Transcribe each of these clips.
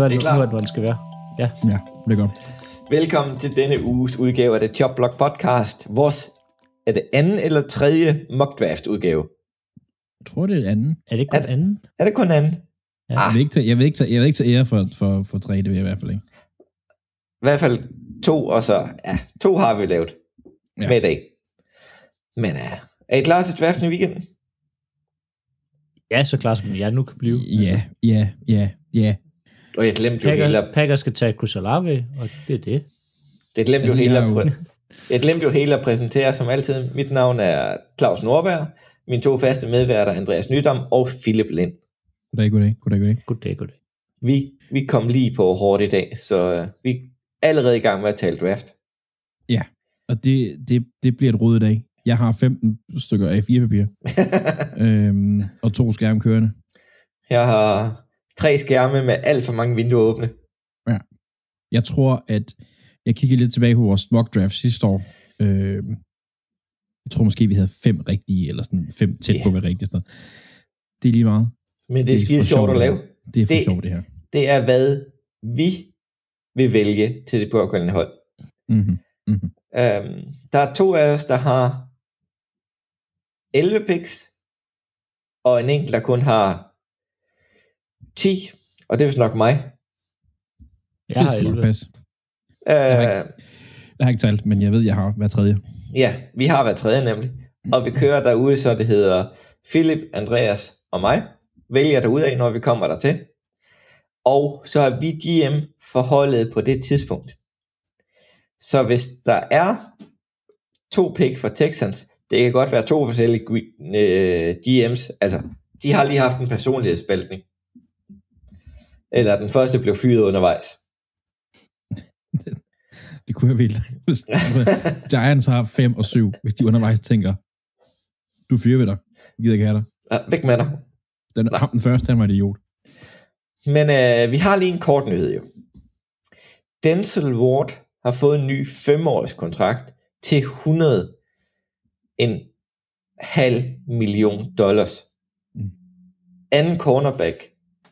Nu er det det, klar. nu er det, hvor den skal være. Ja, Ja, det er godt. Velkommen til denne uges udgave af The Chop Block Podcast. Vores er det anden eller tredje mock draft udgave? Jeg tror, det er det andet. er det kun Er- anden? Er det kun anden? Ja. Ah, Jeg vil ikke tage, jeg vil ikke tage, jeg vil ikke tage ære for, for, for tre, det vil jeg i hvert fald ikke. I hvert fald to, og så, ja, to har vi lavet Ja. med i dag. Men uh, er I klar til draften i weekenden? Ja, så klar som jeg nu kan blive. Ja, ja, ja, ja. Og jeg glemte jo helt Packer, Packer skal tage Chris Olave, og det er det. det glemte jo Ja, helt jeg at, er jeg glemte jo helt at præsentere som altid. Mit navn er Claus Norberg. Mine to faste medværter, Andreas Nydam og Philip Lind. Goddag, goddag, goddag, goddag. Goddag, goddag. Vi, vi kom lige på hårdt i dag, så uh, vi er allerede i gang med at tale draft. Og det, det, det bliver et rod i dag. Jeg har 15 stykker af 4 papir øhm, og to skærme kørende. Jeg har tre skærme med alt for mange vinduer åbne. Jeg tror, at jeg kigger lidt tilbage på vores mock draft sidste år. Øh, jeg tror måske, vi havde fem rigtige, eller sådan fem tæt Ja. på hver rigtige sted. Det er lige meget. Men det er Det er skide sjovt sjovt, at lave. Det er for Det- sjovt, det her. Det er, hvad vi vil vælge til det pågældende hold. Mm-hmm. Um, der er to af os, der har 11 picks, og en enkelt, der kun har 10, og det er vist nok mig. Jeg det har skal nok 11. passe. Uh, har Jeg har ikke talt, men jeg ved, jeg har hver tredje. ja, vi har været tredje nemlig. Og vi kører derude, så det hedder Philip, Andreas og mig. Vælger derude af, når vi kommer der til. Og så er vi GM forholdet på det tidspunkt. Så hvis der er to pick for Texans, det kan godt være to forskellige øh, GM's, altså de har lige haft en personlighedsspaltning. Eller den første blev fyret undervejs. Det kunne jeg vildt. Hvis Giants har 5 og 7, hvis de undervejs tænker, du fyrer ved dig. Jeg gider ikke have dig. Ah, Væk med dig. Den, ham den første, han var en idiot. Men øh, vi har lige en kort nyhed jo. Denzel Ward har fået en ny femårs kontrakt til 100 en halv million dollars. Mm. Anden cornerback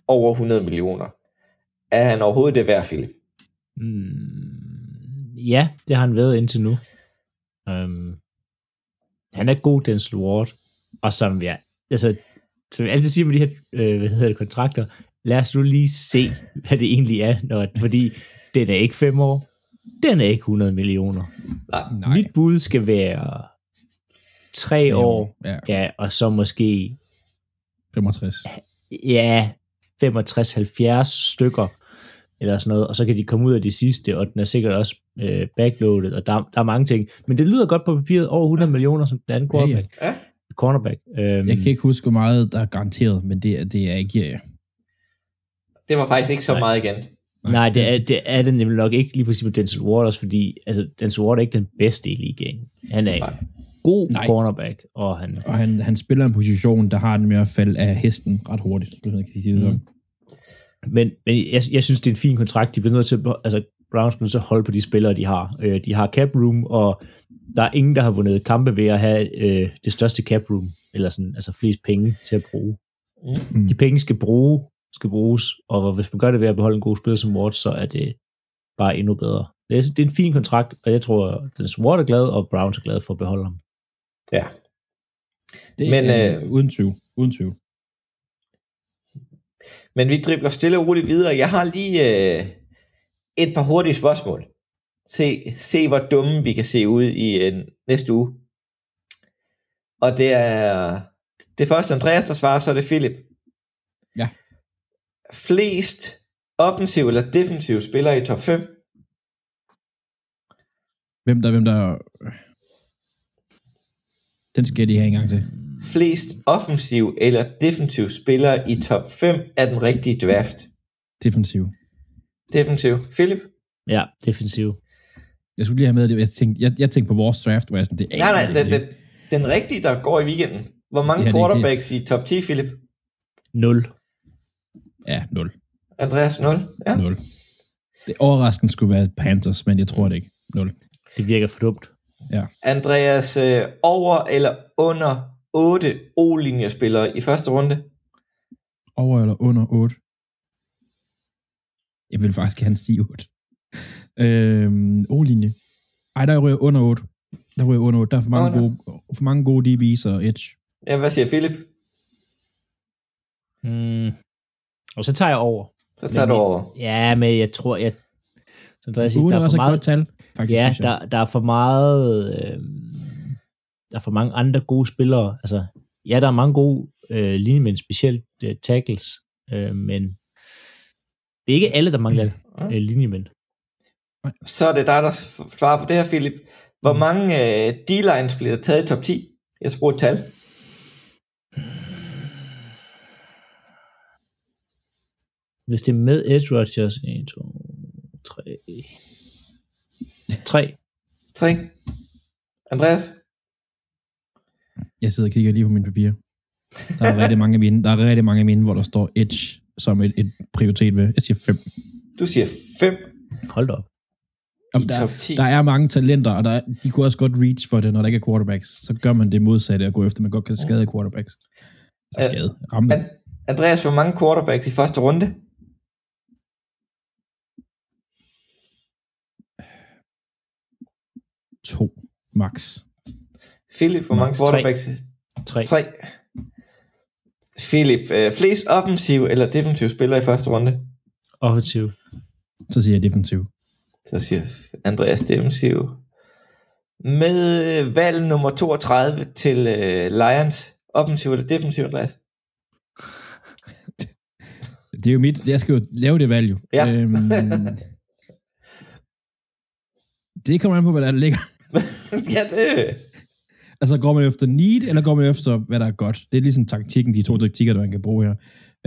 over 100 millioner. Er han overhovedet det værd, Philip? Mm, ja, det har han været indtil nu. Um, han er god, Denzel Ward. Og som jeg, altså, som jeg altid siger med de her, øh, hvad hedder det, kontrakter, lad os nu lige se, hvad det egentlig er, når, fordi den er ikke fem år, den er ikke 100 millioner. Nej. Mit bud skal være tre, Tre år, Ja, ja, og så måske, 65. ja, 65-70 stykker, eller sådan noget, og så kan de komme ud af de sidste, og den er sikkert også øh, backloaded, og der, der er mange ting. Men det lyder godt på papiret, over 100 millioner som den anden Ja, ja. quarterback. Ja. cornerback. Øhm, Jeg kan ikke huske, hvor meget der er garanteret, men det, er- det er ikke... øh, Det var faktisk ikke så Nej. meget igen. Nej, det er, det er det nemlig nok ikke lige præcis med Denzel også fordi altså, Denzel Ward er ikke den bedste i ligaen. Han er. God Nej. cornerback, og han, Og han, han spiller en position, der har den med at falde af hesten ret hurtigt, man kan sige det sådan. men, men jeg, jeg synes, det er en fin kontrakt. De bliver nødt til at, altså, Browns bliver nødt til at holde på de spillere, de har. Øh, de har cap room, og der er ingen, der har vundet kampe ved at have øh, det største cap room, eller sådan, altså flest penge til at bruge. Mm. De penge skal, bruge, skal bruges, og hvis man gør det ved at beholde en god spiller som Ward, så er det bare endnu bedre. Det er, det er en fin kontrakt, og jeg tror, at Dennis Ward er glad, og Browns er glad for at beholde ham. Ja. Det Men, er, øh, uden tvivl. Uden tvivl. Men vi dribler stille og roligt videre. Jeg har lige øh, et par hurtige spørgsmål. Se, se hvor dumme vi kan se ud i øh, næste uge. Og det er det første Andreas, der svarer, så er det Philip. Ja. Flest offensiv eller defensiv spillere i top 5. Hvem der, hvem der... Den skal de have en gang til. flest offensiv eller defensiv spillere i top 5 af den rigtige draft? Defensiv. Defensiv. Philip? Ja, defensiv. Jeg skulle lige have med det. Jeg tænkte, jeg, jeg tænkte på vores draft, hvor jeg sådan, det Nej, nej, aner den, den, den rigtige, der går i weekenden. Hvor mange Det her, det er quarterbacks i top 10, Philip? 0. Ja, 0. Andreas 0? Ja. 0. Det overraskende skulle være Panthers, men jeg tror det ikke. 0. Det virker for dumt. Andreas, øh, over eller under 8 O-linjespillere i første runde? Over eller under 8? Jeg vil faktisk gerne sige 8. Øhm, O-linje. Ej, der ryger under 8. Der ryger under 8. Der er for mange, Under. gode, for mange gode DB's og edge. Ja, hvad siger Philip? Mm. Og så tager jeg over. Så tager Men- du over. Ja, men jeg tror, jeg... Som der siger, 8 der er for et godt meget... tal, faktisk. Ja, synes jeg. der, der er for meget... Øh, der er for mange andre gode spillere. Altså, ja, der er mange gode øh, linjemænd, specielt øh, tackles, øh, men det er ikke alle, der mangler øh, linjemænd. Så er det dig, der svarer på det her, Philip. Hvor mange øh, D-lines bliver der taget i top 10? Jeg skal bruge et tal. Hvis det er med edge rushers, 1, 2, 3... 3. 3. Andreas? Jeg sidder og kigger lige på mine papirer. Der er rigtig mange af mine, der er rigtig mange af mine, hvor der står edge som et, et prioritet ved. Jeg siger 5. Du siger 5 Hold da op. i der, top 10. der er mange talenter, og der er, de kunne også godt reach for det, når der ikke er quarterbacks. Så gør man det modsatte at gå efter, man godt kan skade quarterbacks. Ja. skade. Ramme. An- Andreas, hvor mange quarterbacks i første runde? To. Max. Philip, hvor mange quarterbacks? 3. 3. Philip, øh, flest offensiv eller defensiv spillere i første runde? Offensiv. Så siger jeg defensiv. Så siger Andreas defensiv. Med valg nummer 32 til øh, Lions, offensiv eller defensiv, Andreas? Det er jo mit, jeg skal jo lave det valg jo. Ja. Øhm, det kommer an på, hvad der ligger. ja, det Altså, går man efter need, eller går man efter, hvad der er godt? Det er ligesom taktikken, de to taktikker, der man kan bruge her.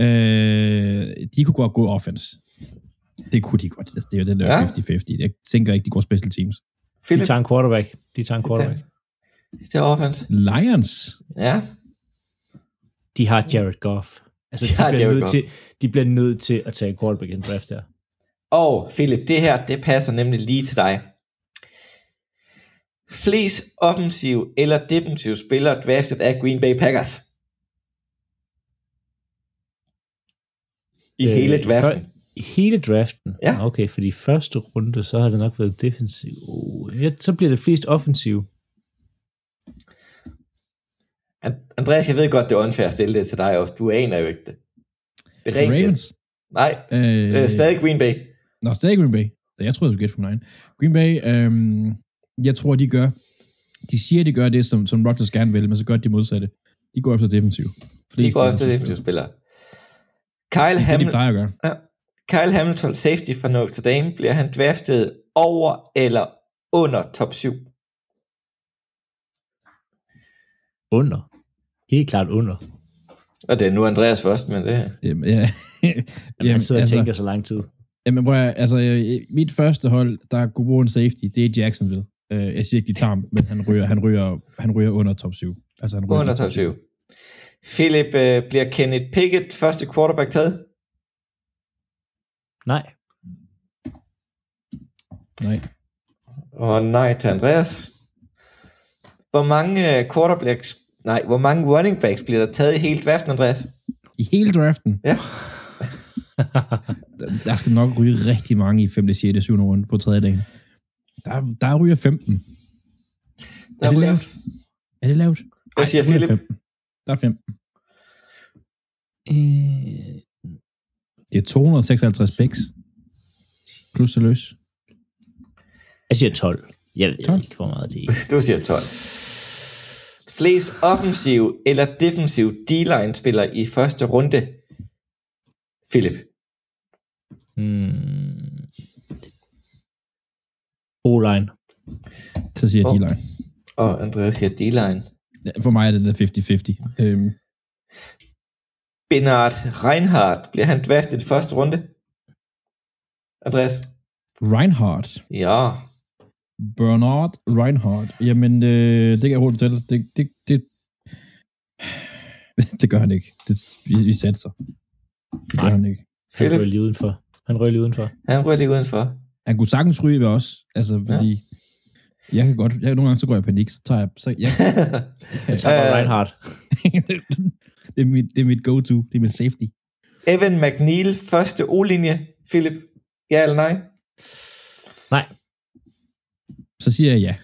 Øh, de kunne godt gå offense. Det kunne de godt. Altså, det er jo den der Ja. 50-50. Jeg tænker ikke, de går special teams. De Philip, tager en quarterback. De tager en De tager- quarterback. det er offense. Lions. Ja, De har Jared Goff. Altså, De de, har bliver Jared nødt Goff. til, de bliver nødt til at tage en quarterback i en draft her. og Philip, det her, det passer nemlig lige til dig. Flest offensiv eller defensiv spillere draftet af Green Bay Packers. I Øh, hele draften. før- I hele draften? Ja. Okay, for de første runde, så har det nok været defensiv. Oh, ja, så bliver det flest offensiv. An- Andreas, jeg ved godt, det er unfair at stille det til dig også. Du aner jo ikke det. Det er rent gæt. Ravens. Nej, Øh, det er stadig Green Bay. Nå, stadig Green Bay. Jeg tror, du skulle gætte from 9. Green Bay, øhm, jeg tror, de gør, de siger, de gør det, som, som Rodgers gerne vil, men så gør de det modsatte. De går efter defensiv. De går efter defensive spillere. Kyle, Det er det, de Hamil- plejer at gøre. Kyle Hamilton, safety fra Notre Dame, bliver han draftet over eller under top 7? Under. Helt klart under. Og det er nu Andreas først, men det... Det, ja. Jamen, Jamen, han sidder altså- og tænker så lang tid. Jamen, prøv at, altså, mit første hold, der er kunne bruge en safety, det er Jacksonville. Øh, jeg siger ikke, de tager ham, men han ryger, han ryger, han ryger under top 7. Altså, han ryger Under top 7. Philip, øh, bliver Kenneth Pickett første quarterback taget? Nej. Nej. Og nej til Andreas. Hvor mange øh, quarterbacks, nej, hvor mange running backs bliver der taget i hele draften, Andreas? I hele draften, Ja. der, der skal nok ryge rigtig mange i 5., 6., 7. runde på tredje dagen. Der, der ryger 15. Der Er det ryger- lavt? Er det lavt? Hvad siger Philip? 15. Der er 15. Øh, Det er 256 picks. Plus det løs. jeg siger 12. Jeg ved 12? ikke, hvor meget det er. Du siger 12. Flest offensiv eller defensiv D-line spiller i første runde? Philip. Hmm. O-line. Så siger Åh. oh. D-line. Og Andreas siger D-line. Ja, For mig er det der 50-50. Øhm, Bernard Reinhardt, bliver han draftet i første runde? Andreas? Reinhardt. Ja. Bernard Reinhardt. Jamen, øh, det kan jeg hurtigt fortælle. Det, det, det, det gør han ikke. Det, vi, vi satser. Det gør Nej. han ikke. Han røg lige udenfor. Han røg lige udenfor. han rører lige udenfor. Han kunne sagtens ryge ved os. Altså, fordi... Ja. Jeg kan godt... Jeg, nogle gange så går jeg i panik, så tager jeg... Så, jeg, Jeg tager bare Øh, Reinhardt. det, er mit, det er mit go-to. Det er mit safety. Evan McNeil, første O-linje. Philip, ja eller nej? Nej, Så siger jeg ja.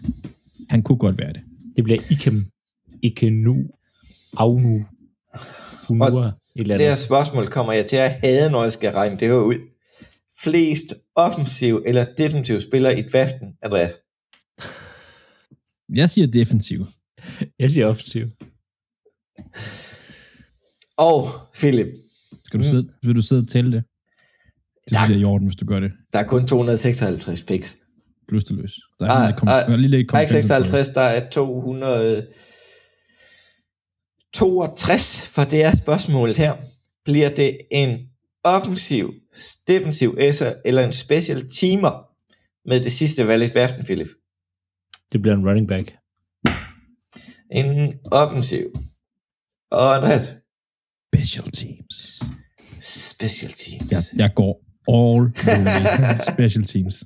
Han kunne godt være det. det bliver Ikem. Ikenu. Agnu. Unua. Et eller Det her andet. spørgsmål kommer jeg til at have, når jeg skal regne det her ud. Flest offensiv eller defensiv spillere i draften, Andreas? Jeg siger defensiv. Jeg siger offensiv. Og Philip, Skal du Mm. sidde, vil du sidde og tælle det? Det Ja. synes jeg er i orden, hvis du gør det. der er kun 256 picks. Plus det løs. Der er Ah, lige lidt kom, ah, der er lige lidt Der er ikke consensus på det. 56, der er 262, for det er spørgsmålet her. Bliver det en offensiv, defensiv esser eller en special teamer med det sidste valg i draften, Philip? Det bliver en running back. En offensiv. Og Andreas, Special teams. special teams. Jeg, jeg går all. Special teams.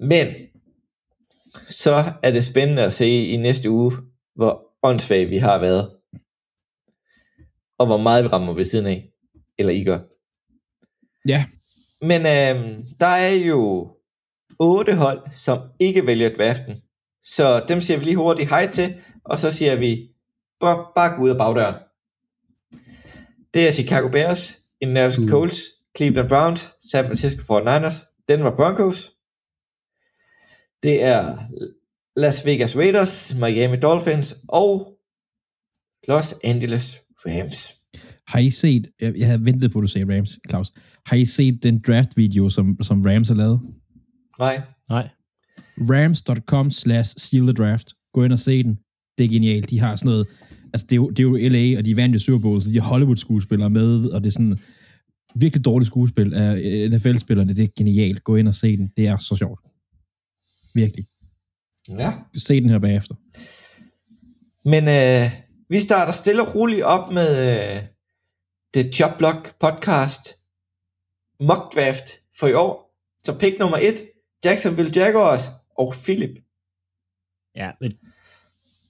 Men så er det spændende at se i næste uge, hvor åndssvage vi har været. Og hvor meget vi rammer ved siden af. Eller I gør. Ja, Men øh, der er jo otte hold, som ikke vælger draften. Så dem siger vi lige hurtigt hej til, og så siger vi, bare, bare gå ud af bagdøren. Det er Chicago Bears, Indianapolis Mm. Colts, Cleveland Browns, San Francisco 49ers, Denver Broncos. Det er Las Vegas Raiders, Miami Dolphins og Los Angeles Rams. Har I set, jeg, jeg havde ventet på, at du sagde Rams, Claus. Har I set den draft-video, som, som Rams har lavet? Nej, Nej. Rams.com slash steal the draft. Gå ind og se den. Det er genialt. De har sådan noget, altså det er jo, det er jo LA, og de vandt jo Super Bowl, så de har Hollywood-skuespillere med, og det er sådan virkelig dårligt skuespil af NFL-spillerne. Det er genialt. Gå ind og se den. Det er så sjovt. Virkelig. ja. Se den her bagefter. Men øh, vi starter stille og roligt op med øh, The Jobblock podcast mock draft for i år. Så pick nummer et, Jacksonville Jaguars og Philip. Ja, men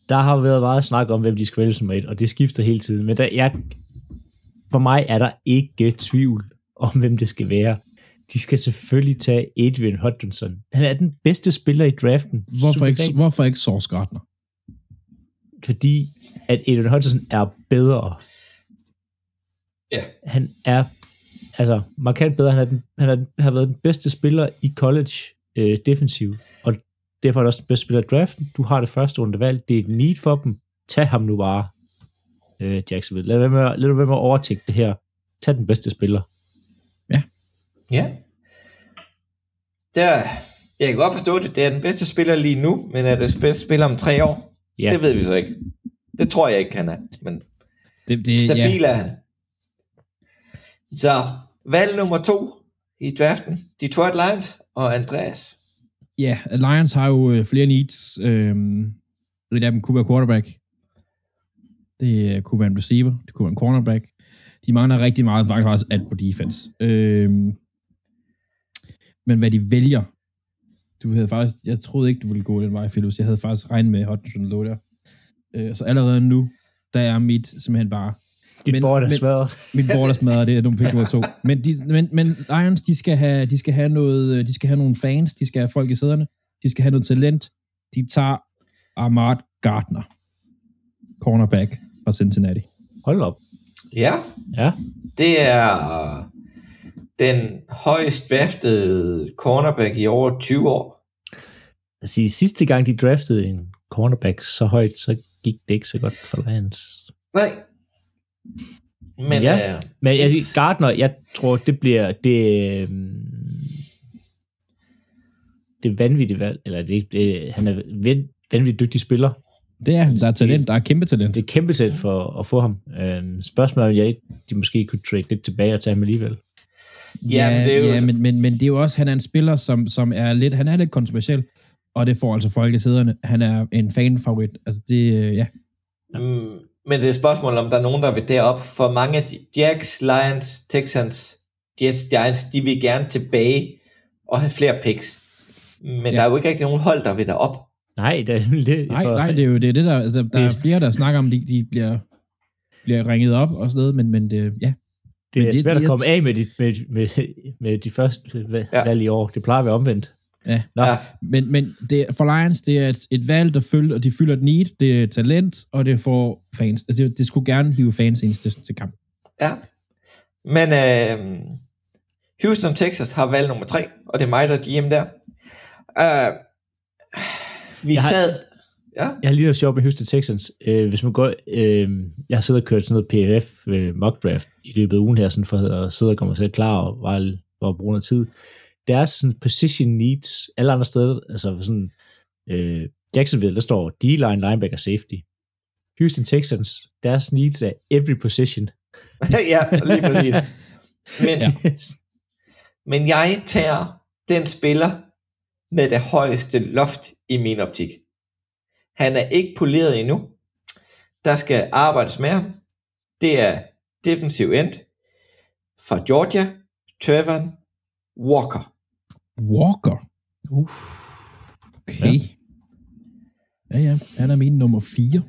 der har været meget snak om, hvem de skal vælge som et, og det skifter hele tiden. Men der, jeg, for mig er der ikke tvivl om, hvem det skal være. De skal selvfølgelig tage Adrian Hutchinson. Han er den bedste spiller i draften. Hvorfor ikke, hvorfor ikke Sauce Gardner? Fordi at Adrian Hutchinson er bedre. Ja. Han er altså markant bedre. Han, er den, han er, har været den bedste spiller i college øh, defensiv, og derfor er det også den bedste spiller i draften. Du har det første runde valg. Det er et need for dem. Tag ham nu bare, øh, Jacksonville. Lad være med, at- lad være med at overtænke det her. Tag den bedste spiller. Ja. Der, jeg kan godt forstå det. Det er den bedste spiller lige nu, men er det bedste spiller om tre år? Ja, Det ved vi så ikke. Det tror jeg ikke, han er. Men Det, det, stabil ja. er han. Så valg nummer to i draften. Detroit Lions og Andreas. Ja, Lions har jo øh, flere needs. Øhm, et af dem kunne være quarterback. Det øh, kunne være en receiver. Det kunne være en cornerback. De mangler rigtig meget faktisk alt på defense. Øhm, men hvad de vælger, du havde faktisk, jeg troede ikke, du ville gå den vej, Philus. Jeg havde faktisk regnet med Hutchinson lå der. Øh, så allerede nu, der er mit simpelthen bare dit men- board er smadret. mit board er smadret, det er nogle nummer to. Men, de, men, men Lions, de skal, have, de skal have noget, øh, de skal have nogle fans, de skal have folk i sæderne, de skal have noget talent. De tager Ahmad Gardner, cornerback fra Cincinnati. Hold op. Ja, Ja, det er den højst draftede cornerback i over 20 år. Sige, sidste gang de draftede en cornerback så højt, så gik det ikke så godt for Lions. Nej. Men Ja. ja. øh, Men jeg Et- siger, Gardner, jeg tror, det bliver det, øh, det er vanvittigt valg, eller det, det, han er en vanvittigt dygtig spiller, Det er, der er talent, der er kæmpe talent. Det er kæmpe sæt for at få ham. Øhm, spørgsmålet er, om de måske kunne trade lidt tilbage og tage ham alligevel. Ja, men det er jo- ja men, men, men det er jo også, han er en spiller, som, som er lidt, han er lidt kontroversiel, og det får altså folk i sæderne. Han er en fanfavorit. Altså det, øh, ja. Mm, men det er et spørgsmål, om der er nogen, der vil derop. For mange af de Jacks, Lions, Texans, Jets, Giants, de vil gerne tilbage og have flere picks. Men ja. der er jo ikke rigtig nogen hold, der vil derop. Nej, det er lidt Nej, for, nej, det er jo det, er det der, altså, der Det er- er flere, der snakker om, de, de bliver, bliver ringet op og sådan noget, men, men det, ja. det er men det- svært at jeg- komme af med de, med, med, med de første va- Ja. valg i år. Det plejer at være omvendt. Ja. Nå, Ja. Men, men det, for Lions, det er et, et valg, der fylder, og de fylder et need, det er talent, og det får fans. Altså, det, det skulle gerne hive fans ind til, til kamp. Ja. Men øh, Houston, Texas har valg nummer tre, og det er mig, der er GM der. Øh, vi Jeg har- sad... Ja, Jeg har lige noget sjovt med Houston Texans. Øh, hvis man går, øh, jeg har siddet og kørt sådan noget PFF øh, mock draft i løbet af ugen her, sådan for at sidde og komme selv klar og for at bruge noget tid. Deres sådan, position needs, alle andre steder, altså sådan, øh, Jacksonville, der står D-line, linebacker, safety. Houston Texans, deres needs er every position. ja, lige præcis. Men, Ja. men jeg tager den spiller med det højeste loft i min optik. Han er ikke poleret endnu. Der skal arbejdes med ham. Det er defensiv end fra Georgia, Trevor Walker. Walker. Uff. Okay. Ja, ja. Han er min nummer 4.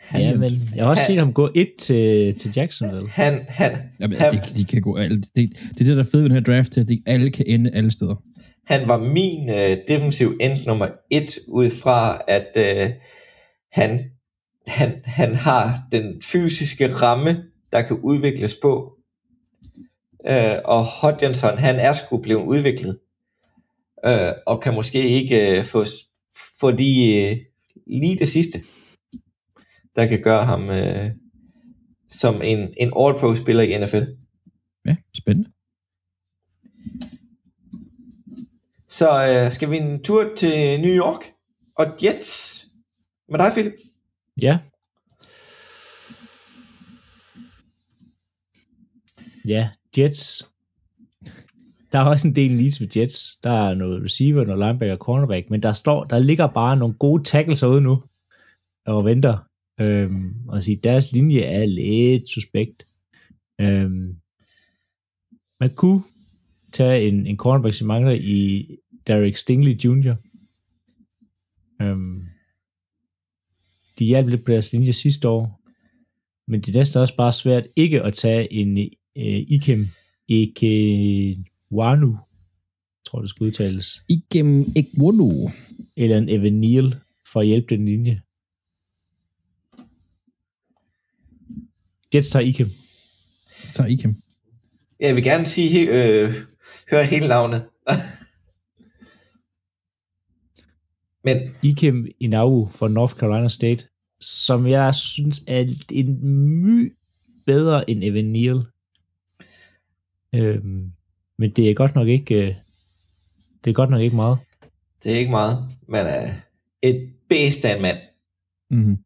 Han, Ja, men jeg har også Han- set ham gå et til, til Jacksonville. han, han, Jamen, han, de, de kan gå alt. Det, det er det, der er fedt ved den her draft, at de alle kan ende alle steder. han var min øh, defensiv end nummer et, ud fra at øh, han, han, han har den fysiske ramme, der kan udvikles på. Øh, og Hodgkinson, han er sgu blevet udviklet. Øh, og kan måske ikke øh, få, få lige, øh, lige det sidste, der kan gøre ham øh, som en, en all-pro-spiller i NFL. Ja, spændende. Så øh, skal vi en tur til New York og Jets med dig, Philip? Ja. Ja, Jets. Der er også en del leads ved Jets. Der er noget receiver, noget linebacker og cornerback, men der, står, der ligger bare nogle gode tackles ude nu og venter. Øhm, og sige, deres linje er lidt suspekt. Øhm, man kunne tage en, en cornerback, som mangler i Derek Stingley Jr. Øhm, de hjalp lidt på deres linje sidste år, men det er næsten også bare svært ikke at tage en øh, Ikem Ekewanu, tror det skal udtales, Igennem Ekwono. eller en Evan Neal for at hjælpe den linje. Jets tager Ikem. Så Ikem. Jeg vil gerne sige, øh, høre hele navnet. Men Ikem Inawu fra North Carolina State, som jeg synes er en my bedre end Evan Neal. Øhm, men det er godt nok ikke øh, det er godt nok ikke meget. det er ikke meget. Man er et bedst af en mand. Mm-hmm.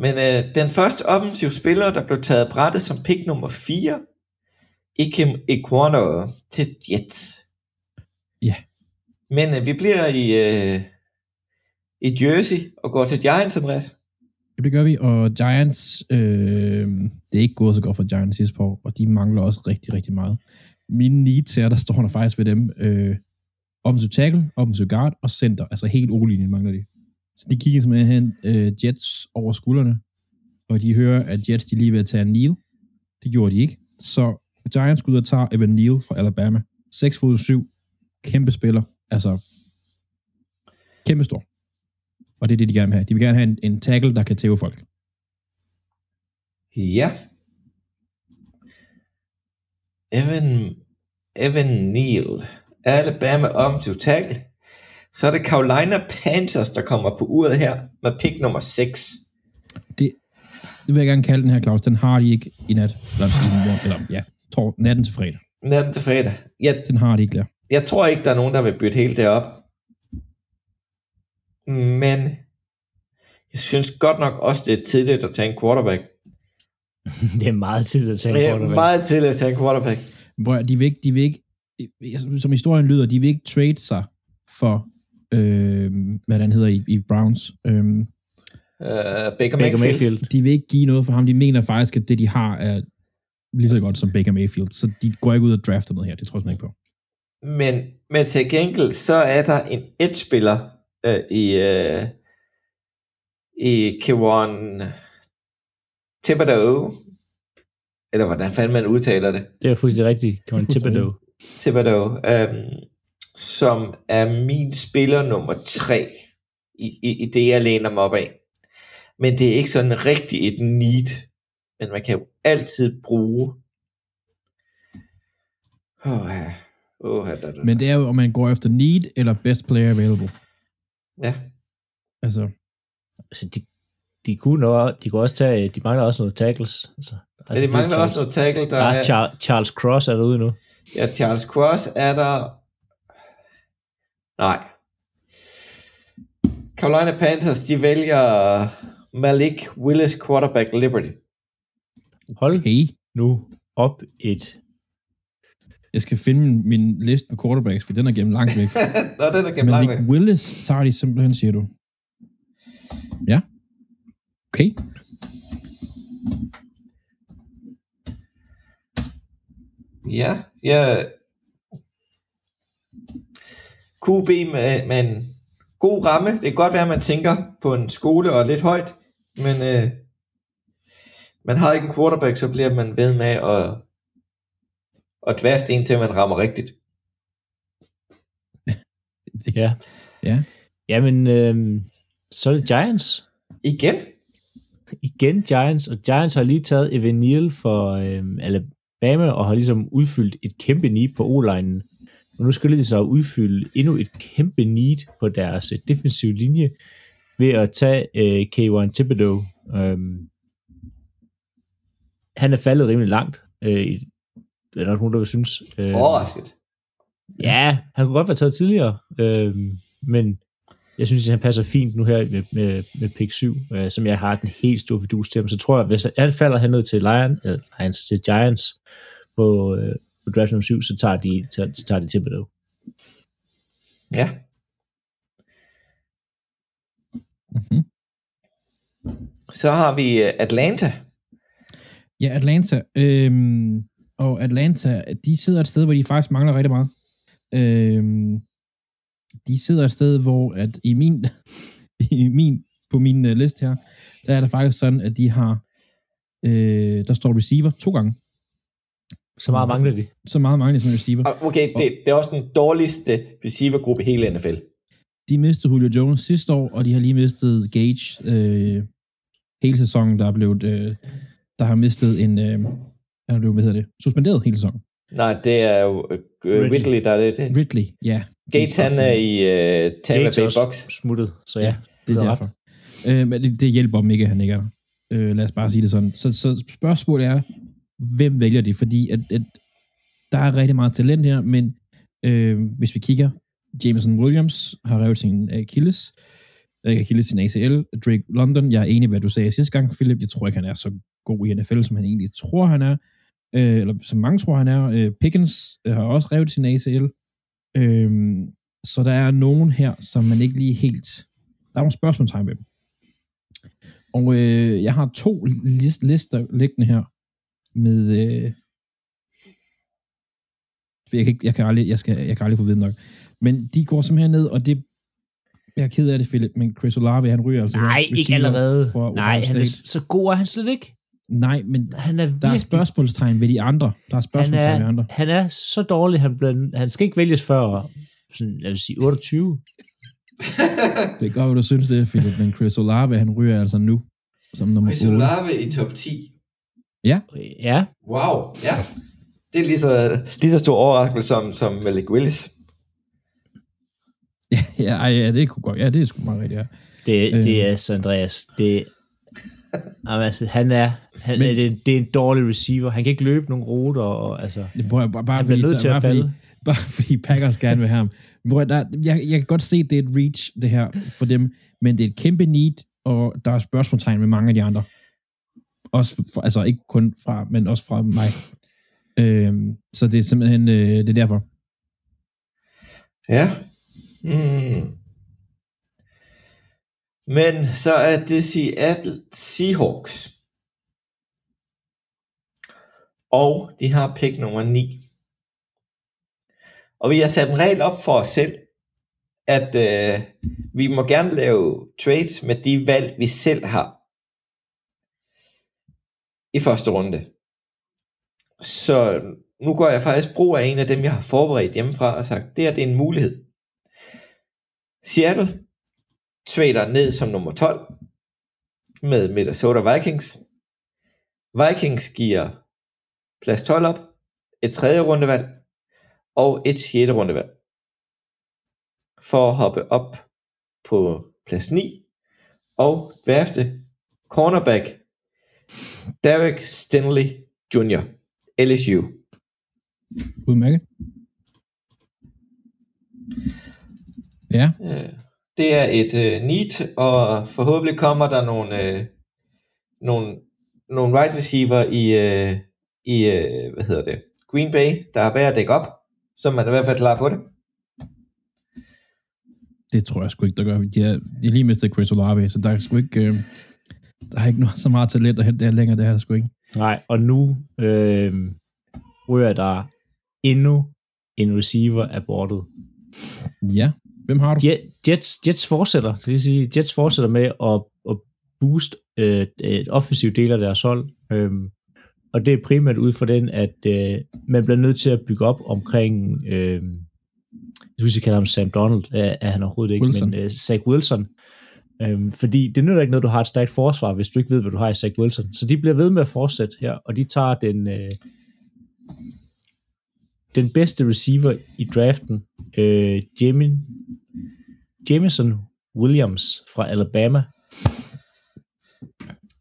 Men øh, den første offensiv spiller, der blev taget brættet som pick nummer 4, Ikem Equano til Jets. Ja. Men øh, vi bliver i, øh, i Jersey og går til Giants, Andreas. Ja, det gør vi, og Giants, øh, det er ikke gået så godt for Giants sidste par år, og de mangler også rigtig, rigtig meget. Mine needs her, der står der faktisk ved dem, øh, offensive tackle, offensive guard og center, altså helt olinjen mangler de. Så de kigger simpelthen øh, Jets over skuldrene, og de hører, at Jets de lige ved at tage Neal. Det gjorde de ikke. Så Giants går ud og tager Evan Neal fra Alabama. 6 fod 7, kæmpe spiller, altså kæmpe stor. Og det er det, de gerne vil have. De vil gerne have en, en tackle, der kan tæve folk. Ja. Evan, Evan Neal. Alabama offensive tackle. Så er det Carolina Panthers, der kommer på uret her med pick nummer 6. Det, det vil jeg gerne kalde den her, Claus. Den har de ikke i nat. Eller, i morgen, eller ja, tor, natten til fredag. Natten til fredag. Jeg, Den har de ikke der. jeg tror ikke, der er nogen, der vil bytte helt det op. Men Jeg synes godt nok også, det er tidligt at tage en quarterback. det er meget tid at tage Det en er quarterback. meget tidligt at tage en quarterback. At- de vil ikke, de vil ikke, som historien lyder, de vil ikke trade sig for, øh, hvad den hedder i, i Browns. Øh, Uh, Baker, Baker Mayfield. Mayfield. de vil ikke give noget for ham. De mener faktisk, at det, de har, er lige så godt som Baker Mayfield. Så de går ikke ud og drafter noget her. Det tror jeg ikke på. Men, men til gengæld, så er der en edge-spiller øh, i, øh, i Kevon Thibodeau, eller hvordan fanden man udtaler det, Det er fuldstændig rigtigt. Kevin Thibodeau. Thibodeau, øhm, som er min spiller nummer tre i, i, i det, jeg læner mig op af. Men det er ikke sådan rigtig et need, men man kan jo altid bruge... Ja. Åh, da, da, da. Men det er jo, om man går efter need eller best player available. Ja. Altså, Altså, de, de kunne nok, de kunne også tage, de mangler også noget tackles. Altså, Men det mangler Charles, også noget tackle, der er... er Char- Charles Cross er derude nu. Ja, Charles Cross er der... Nej. Carolina Panthers, de vælger Malik Willis, quarterback Liberty. Hold okay. nu op et... Jeg skal finde min, min liste med quarterbacks, for den er gennem langt væk. Nå, den er gennem Men langt Nick væk. Willis tager de simpelthen, siger du. Ja. Okay. Ja, ja. QB med, med en god ramme. Det kan godt være, at man tænker på en skole og lidt højt, men øh, man har ikke en quarterback, så bliver man ved med at, at dvæste en til, man rammer rigtigt. Ja. Ja. Jamen, øhm, så er det Giants. Igen? Igen Giants, og Giants har lige taget Evan Neal for øhm, Alabama, og har ligesom udfyldt et kæmpe need på O-linen. Og nu skulle de så udfylde endnu et kæmpe need på deres øh, defensive linje, ved at tage øh, K1 Thibodeau. Øhm, han er faldet rimelig langt. Øh, i- er der nogen, der vil synes. Øh, Overrasket. Ja, han kunne godt være taget tidligere, øh, men jeg synes, at han passer fint nu her med, med, med pick 7, øh, som jeg har den helt store fidus til ham. Så tror jeg, hvis han falder han ned til Lion, eller Lions, til Giants på, øh, på draft nummer 7, så tager de, så, så tager de Thibodeau. Ja. mm-hmm. Så har vi øh, Atlanta. Ja, Atlanta. Øhm, og Atlanta, de sidder et sted, hvor de faktisk mangler rigtig meget. Øhm, de sidder et sted, hvor at i min, i min på min uh, liste her, der er det faktisk sådan, at de har, øh, der står receiver to gange. Så meget mangler de. Så meget mangler de som receiver. Og Okay, det, det er også den dårligste receivergruppe i hele NFL. De mistede Julio Jones sidste år, og de har lige mistet Gage øh, hele sæsonen, der er blevet, øh, der har mistet en, øh, er det, hvad hedder det, suspenderet hele sæsonen. Nej, det er jo øh, Ridley. Ridley, der er det. det. Ridley, ja. Gates, han er i uh, Tampa Bay Bucks. smuttet, så ja, Ja, det er derfor. Øh, men det, det hjælper dem ikke, at han ikke er der. Øh, lad os bare sige det sådan. Så, så spørgsmålet er, hvem vælger de? Fordi at, at der er rigtig meget talent her, men øh, hvis vi kigger, Jameson Williams har revet sin Achilles, ikke Achilles, sin ACL. Drake London, jeg er enig i, hvad du sagde sidste gang, Philip. Jeg tror ikke, han er så god i NFL, som han egentlig tror, han er. Øh, eller som mange tror, han er. Øh, Pickens øh, har også revet sin ACL. Øh, så der er nogen her, som man ikke lige helt... Der er nogle spørgsmålstegn ved dem. Og øh, jeg har to list, lister liggende her med... Øh, jeg kan, ikke, jeg, kan aldrig, jeg, skal, jeg kan aldrig få viden nok. Men de går simpelthen ned, og det... Jeg er ked af det, Philip, men Chris Olave, han ryger altså. her. Nej, ikke allerede. Nej, han er, så god er han slet ikke. Nej, men Han er der er virkelig spørgsmålstegn ved de andre. Der er han spørgsmålstegn ved er, andre. han er så dårlig, han, bliver, han skal ikke vælges før sådan, jeg vil sige 28. Det er godt, hvad du synes det, Philip, men Chris Olave, han ryger altså nu som nummer Chris 8. Olave i top 10. Ja, Wow, ja. Det er lige så, lige så stor overraskelse som, som Malik Willis. Ja, ja, ej, ja, det kunne godt. Ja, det er sgu meget rigtigt, ja. det, Øh. det er så Andreas. Det, Jamen, altså, han er, han, Men- Men, det, det er en dårlig receiver. Han kan ikke løbe nogen ruter, og altså, Det prøver jeg bare, bare han bliver nødt til bare at fordi, falde. bare fordi Packers gerne vil have ham. At- der, jeg, jeg kan godt se, at det er et reach, det her, for dem, men det er et kæmpe need, og der er spørgsmålstegn med mange af de andre. Også for, altså ikke kun fra, men også fra mig. Øhm, så det er simpelthen, øh, det er derfor. Ja. Mm. Men så er det Seattle Seahawks. Og de har pick nummer 9. Og vi har sat en regel op for os selv, at øh, vi må gerne lave trades med de valg, vi selv har i første runde. Så nu går jeg faktisk brug af en af dem, jeg har forberedt hjemmefra og sagt, det her det er en mulighed. Seattle trader ned som nummer 12 med Minnesota Vikings. Vikings giver plads 12 op, et tredje rundevalg og et sjette rundevalg for at hoppe op på plads 9 og drafte cornerback Derek Stenley Jr. LSU. Udmærket. Ja, Øh, Det er et øh, need, og forhåbentlig kommer der nogle, øh, nogle, nogle right receiver i, øh, i øh, hvad hedder det, Green Bay, der er værd at dække op, så man er i hvert fald klar på det. det tror jeg sgu ikke, der gør. De har, de lige mistet Chris Olave, så der er sgu ikke, øh, der er ikke noget, så meget talent at hente der længere, det her der sgu ikke. Nej, og nu øh, ryger der endnu en receiver af bordet. Ja, hvem har du? Jet- Jets, Jets fortsætter, det vil sige, Jets fortsætter med at, at boost øh, et offensivt del af deres hold. Øhm, og det er primært ud fra den, at øh, man bliver nødt til at bygge op omkring, øh, jeg synes, jeg kalder ham Sam Donald, er, er han overhovedet ikke, Wilson. men øh, Zach Wilson. Øhm, fordi det nytter ikke noget, du har et stærkt forsvar, hvis du ikke ved, hvad du har i Zach Wilson. Så de bliver ved med at fortsætte her, og de tager den, øh, den bedste receiver i draften, øh, Jamie, Jameson Williams fra Alabama.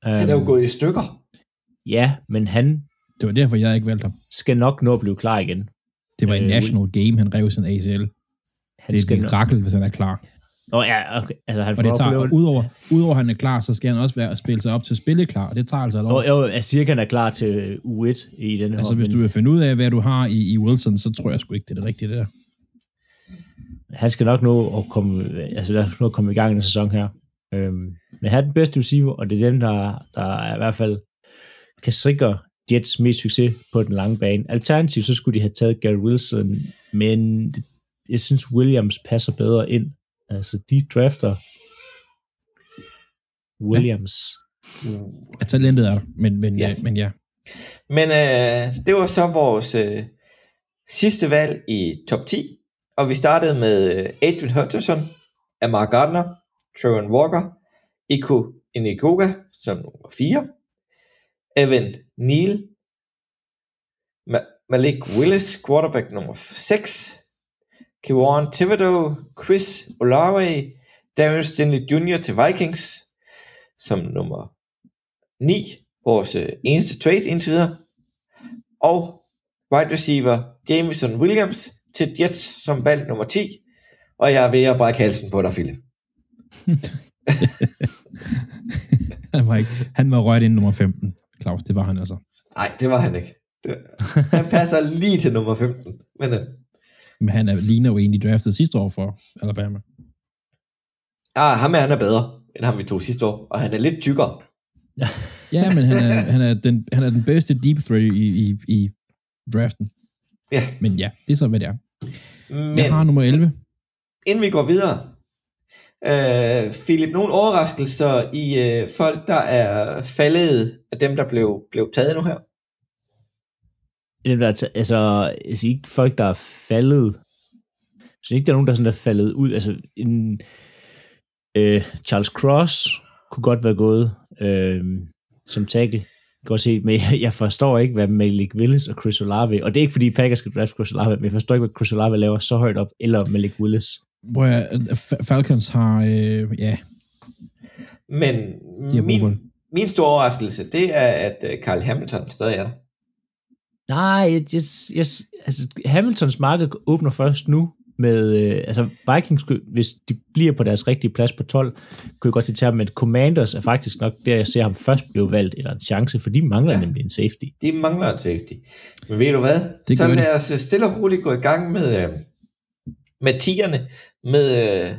Han er jo Øhm, gået i stykker. Ja, men han Det var derfor, jeg ikke valgte ham. skal nok nå at blive klar igen. Det var en Øh, national game, han rev sin ACL. Han Det er skal et mirakel, hvis han er klar. Nå, ja, okay. Altså, han Og det får tager, og udover, udover han er klar, så skal han også være at spille sig op til spille klar, og det tager altså et år. Jo, jeg siger han er klar til U1 i den her Altså, hvis du vil finde ud af, hvad du har i, i Wilson, så tror jeg sgu ikke, det er det rigtige der. han skal nok nå at komme, altså, os nå at komme i gang i den sæson her. Øhm, men han er den bedste receiver, og det er dem, der, der er i hvert fald kan sikre Jets mest succes på den lange bane. Alternativt, så skulle de have taget Gary Wilson, men det- jeg synes, Williams passer bedre ind. Altså, de drafter Williams. Ja, talentet er der, men, men, Ja. ja. men ja. Men øh, det var så vores øh, sidste valg i top 10, og vi startede med øh, Adrian Hutcherson, Amar Gardner, Trevor Walker, Iko Inigoga som nummer 4, Evan Neal, Ma- Malik Willis, quarterback nummer 6, Kevon Thibodeau, Chris Olave, Darius Stanley Jr. til Vikings som nummer 9, vores eneste trade indtil videre, og wide receiver Jameson Williams til Jets som valg nummer 10, og jeg er ved at brække halsen på dig, Philip. Han var, ikke, han var røget ind nummer 15, Claus. Det var han altså. Nej, det var han ikke. Det, han passer lige til nummer 15, men øh, Men han er, ligner jo egentlig draftet sidste år for Alabama. ah, ham er han er bedre, end ham vi tog sidste år, og han er lidt tykkere. Ja, men han er, han er, den, han er den bedste deep threat i, i, i draften. Ja, Men ja, det er så, hvad det er. men Jeg har nummer 11. inden vi går videre, øh, Philip, nogle overraskelser i øh, folk, der er faldet af dem, der blev, blev taget nu her? Dem, der er altså, jeg siger ikke folk, der er faldet. Jeg synes ikke, der er nogen, der sådan er faldet ud. Altså, en, øh, Charles Cross kunne godt være gået øh, som tackle. Godt set, men jeg, jeg forstår ikke, hvad Malik Willis og Chris Olave, og det er ikke, fordi Packers skal draft Chris Olave, men jeg forstår ikke, hvad Chris Olave laver så højt op, eller Malik Willis. Hvor jeg, Fa- Falcons har, øh, ja, Men min, min store overraskelse, det er, at øh, Carl Hamilton stadig er der. Nej, jeg, jeg, jeg, altså, Hamiltons marked åbner først nu, med, øh, altså Vikings, hvis de bliver på deres rigtige plads på 12, kunne jeg godt sige til ham, at Commanders er faktisk nok der, jeg ser ham først blive valgt, eller en chance, for de mangler ja. Nemlig en safety. De mangler en safety. Men ved du hvad? Det så lad os øh, stille og roligt gå i gang med, øh, med tierne, med øh,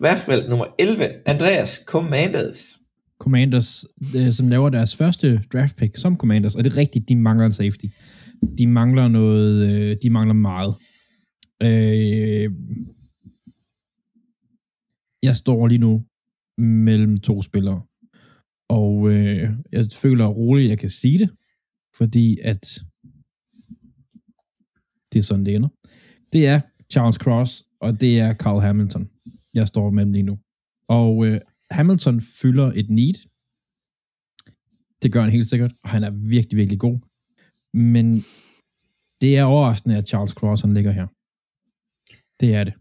draftvalg nummer 11, Andreas Commanders. Commanders, øh, som laver deres første draft pick som Commanders, og det er rigtigt, de mangler en safety. De mangler noget, øh, de mangler meget. Øh, jeg står lige nu mellem to spillere, og øh, jeg føler roligt, at jeg kan sige det, fordi at det er sådan, det ender. Det er Charles Cross, og det er Carl Hamilton, jeg står mellem lige nu. Og øh, Hamilton fylder et need. Det gør han helt sikkert, og han er virkelig, virkelig god. Men det er overraskende, at Charles Cross han ligger her. Det er det.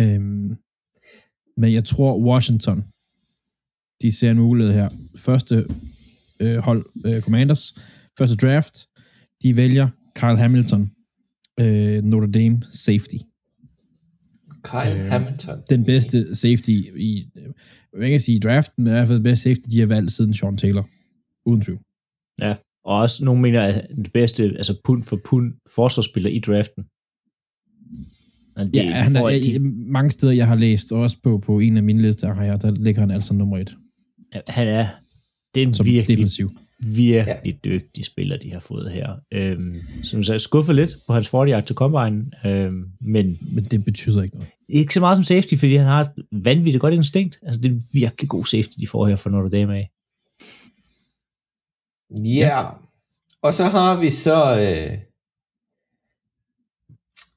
Øhm, men jeg tror, Washington, de ser en mulighed her. Første øh, hold, øh, Commanders, første draft, de vælger Kyle Hamilton, øh, Notre Dame safety Kyle Øh, Hamilton. den bedste safety i, øh, jeg kan sige i draften, men i hvert fald den bedste safety, de har valgt siden Sean Taylor. Uden tvivl. Og også nogle mener, at den bedste, altså pund for pund, forsvarsspiller i draften. Det, Ja, han er, de- mange steder, jeg har læst, og også på, på en af mine lister der ligger han altså nummer et, han er, det er en som virkelig, defensiv. Virkelig dygtig spiller, de har fået her. Øhm, som sagt, skuffet lidt på hans 40 til combine, øhm, men Men det betyder ikke noget. ikke så meget som safety, fordi han har et vanvittigt godt instinkt. Altså, det er en virkelig god safety, de får her fra Notre Dame af. Ja. Yeah. Og så har vi så øh,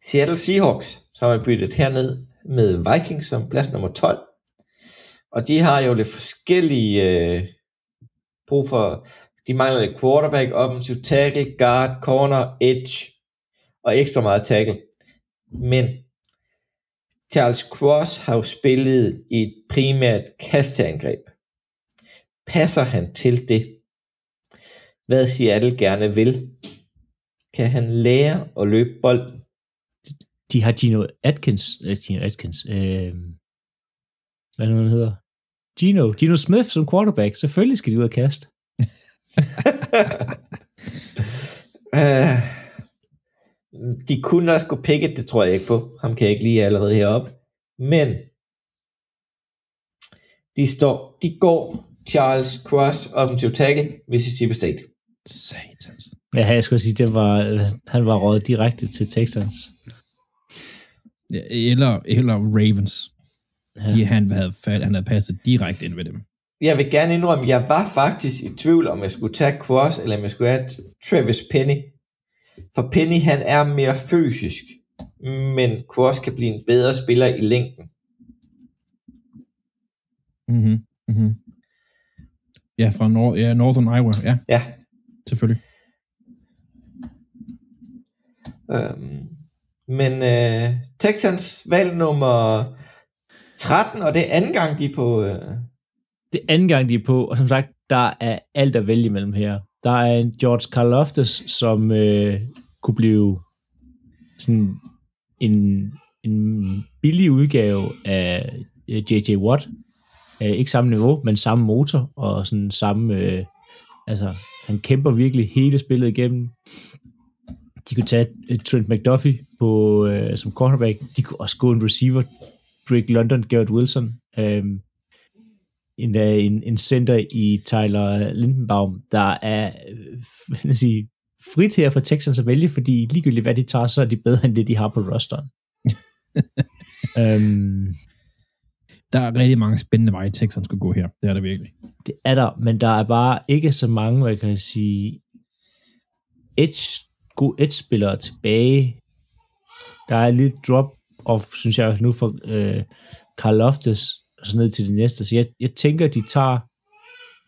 Seattle Seahawks, som er byttet herned med Vikings som plads nummer 12. Og de har jo lidt forskellige øh, brug for, de mangler quarterback, offensive tackle, guard, corner, edge og ekstra meget tackle. Men Charles Cross har jo spillet i et primært kasteangreb. Passer han til det? hvad Seattle gerne vil. Kan han lære at løbe bolden? De har Gino Atkins, øh, Gino Atkins, øh, hvad nu han hedder? Gino, Gino Smith som quarterback. Selvfølgelig skal de ud og kaste uh, de kunne også gå Pickett, det tror jeg ikke på. Ham kan jeg ikke lige allerede heroppe. Men de, står, de går Charles Cross, offensive tackle, Mississippi State. Satans. Ja, jeg skulle sige, det var, han var rådet direkte til Texans. Ja, Eller, eller Ravens. Ja. De, han, havde, han havde passet direkte ind ved dem. Jeg vil gerne indrømme, jeg var faktisk i tvivl, om jeg skulle tage Cross, eller om jeg skulle have Travis Penny. For Penny, han er mere fysisk, men Cross kan blive en bedre spiller i længden. Mm-hmm. Mm-hmm. Ja, fra Nor- ja, Northern Iowa. Ja, Ja, selvfølgelig. Øhm, men øh, Texans valg nummer 13, og det er anden gang, de er på... Øh, det er anden gang, de er på, og som sagt, der er alt at vælge mellem her. Der er en George Karloftis, som øh, kunne blive sådan en, en billig udgave af øh, J.J. Watt. Øh, ikke samme niveau, men samme motor, og sådan samme... Øh, altså, han kæmper virkelig hele spillet igennem. De kunne tage øh, Trent McDuffie på, øh, som cornerback. De kunne også gå en receiver. Drake London, Garrett Wilson. Øh, en, en, en center i Tyler Lindenbaum, der er øh, sige, frit her for Texans at vælge, fordi ligegyldigt hvad de tager, så er de bedre end det, de har på rosteren. øhm, Der er rigtig mange spændende veje, Texans skulle gå her. Det er der virkelig. det er der, men der er bare ikke så mange, hvad kan jeg sige, edge, gode edge-spillere tilbage. Der er lidt drop-off, synes jeg nu for øh, Carl Loftus, og så ned til det næste. Så jeg, jeg tænker, de tager,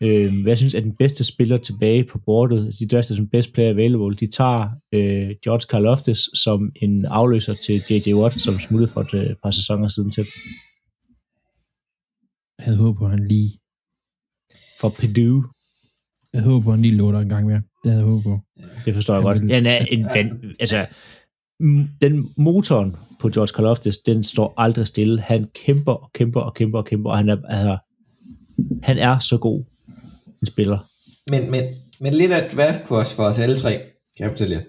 øh, hvad jeg synes er den bedste spiller tilbage på bordet, de drafter som best player available, de tager øh, George Karloftis som en afløser til J.J. Watt, som smuttede for et øh, par sæsoner siden til Jeg havde håbet på, at han lige, for Purdue. jeg havde håbet på, at han lige lå der en gang mere. Det havde jeg håbet på. Det forstår jeg Han godt. Han er en altså, den motoren på George Karloftis, den står aldrig stille. Han kæmper og kæmper og kæmper og kæmper, og han er, altså, han er så god en spiller. Men, men, men lidt af et draftkurs for os alle tre, kan jeg fortælle jer.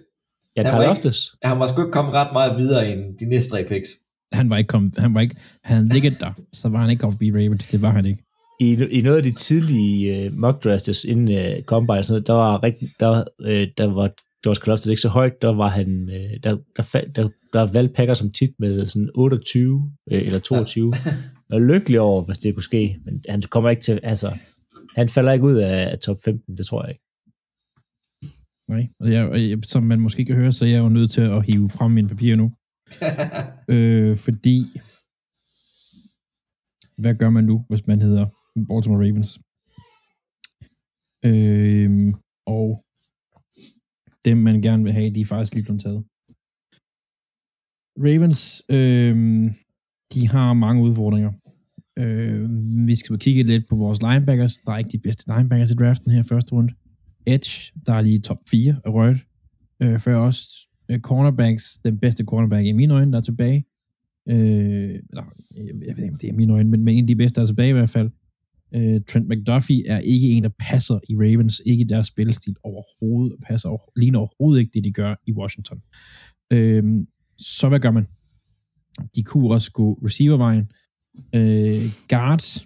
Ja, Han var ikke- Han var sgu ikke kommet ret meget videre end de næste tre picks. Han var ikke kommet, han var ikke, han ligget der, så var han ikke kommet forbi Ravens. Det var han ikke. i, i noget af de tidlige uh, mock drafts inden uh, Combine, sådan noget, der var rigtig, der, uh, der var George Karloftis ikke så højt, der var han, uh, der, der, der, der valgte Packers som tit med sådan 28 uh, eller 22. Jeg er lykkelig over, hvis det kunne ske, men han kommer ikke til, altså, han falder ikke ud af, af top 15, det tror jeg ikke. Nej. Og jeg, og jeg, som man måske kan høre, så er jeg jo nødt til at hive frem mine papirer nu. øh, fordi, hvad gør man nu, hvis man hedder Baltimore Ravens? Øh, og dem, man gerne vil have, de er faktisk lige blevet taget. Ravens, øh, de har mange udfordringer. Øh, vi skal kigge lidt på vores linebackers. Der er ikke de bedste linebackers i draften her første runde. Edge, der er lige top 4 af rødt. Øh, før også øh, cornerbacks, den bedste cornerback i mine øjne, der er tilbage. Øh, eller, jeg, jeg ved ikke, om det er mine øjne, men, men en af de bedste, der er tilbage i hvert fald. Øh, Trent McDuffie er ikke en, der passer i Ravens, ikke i deres spillestil overhovedet, passer over, ligner overhovedet ikke det, de gør i Washington. Øh, så hvad gør man? De kunne også gå receivervejen. Øh, guard,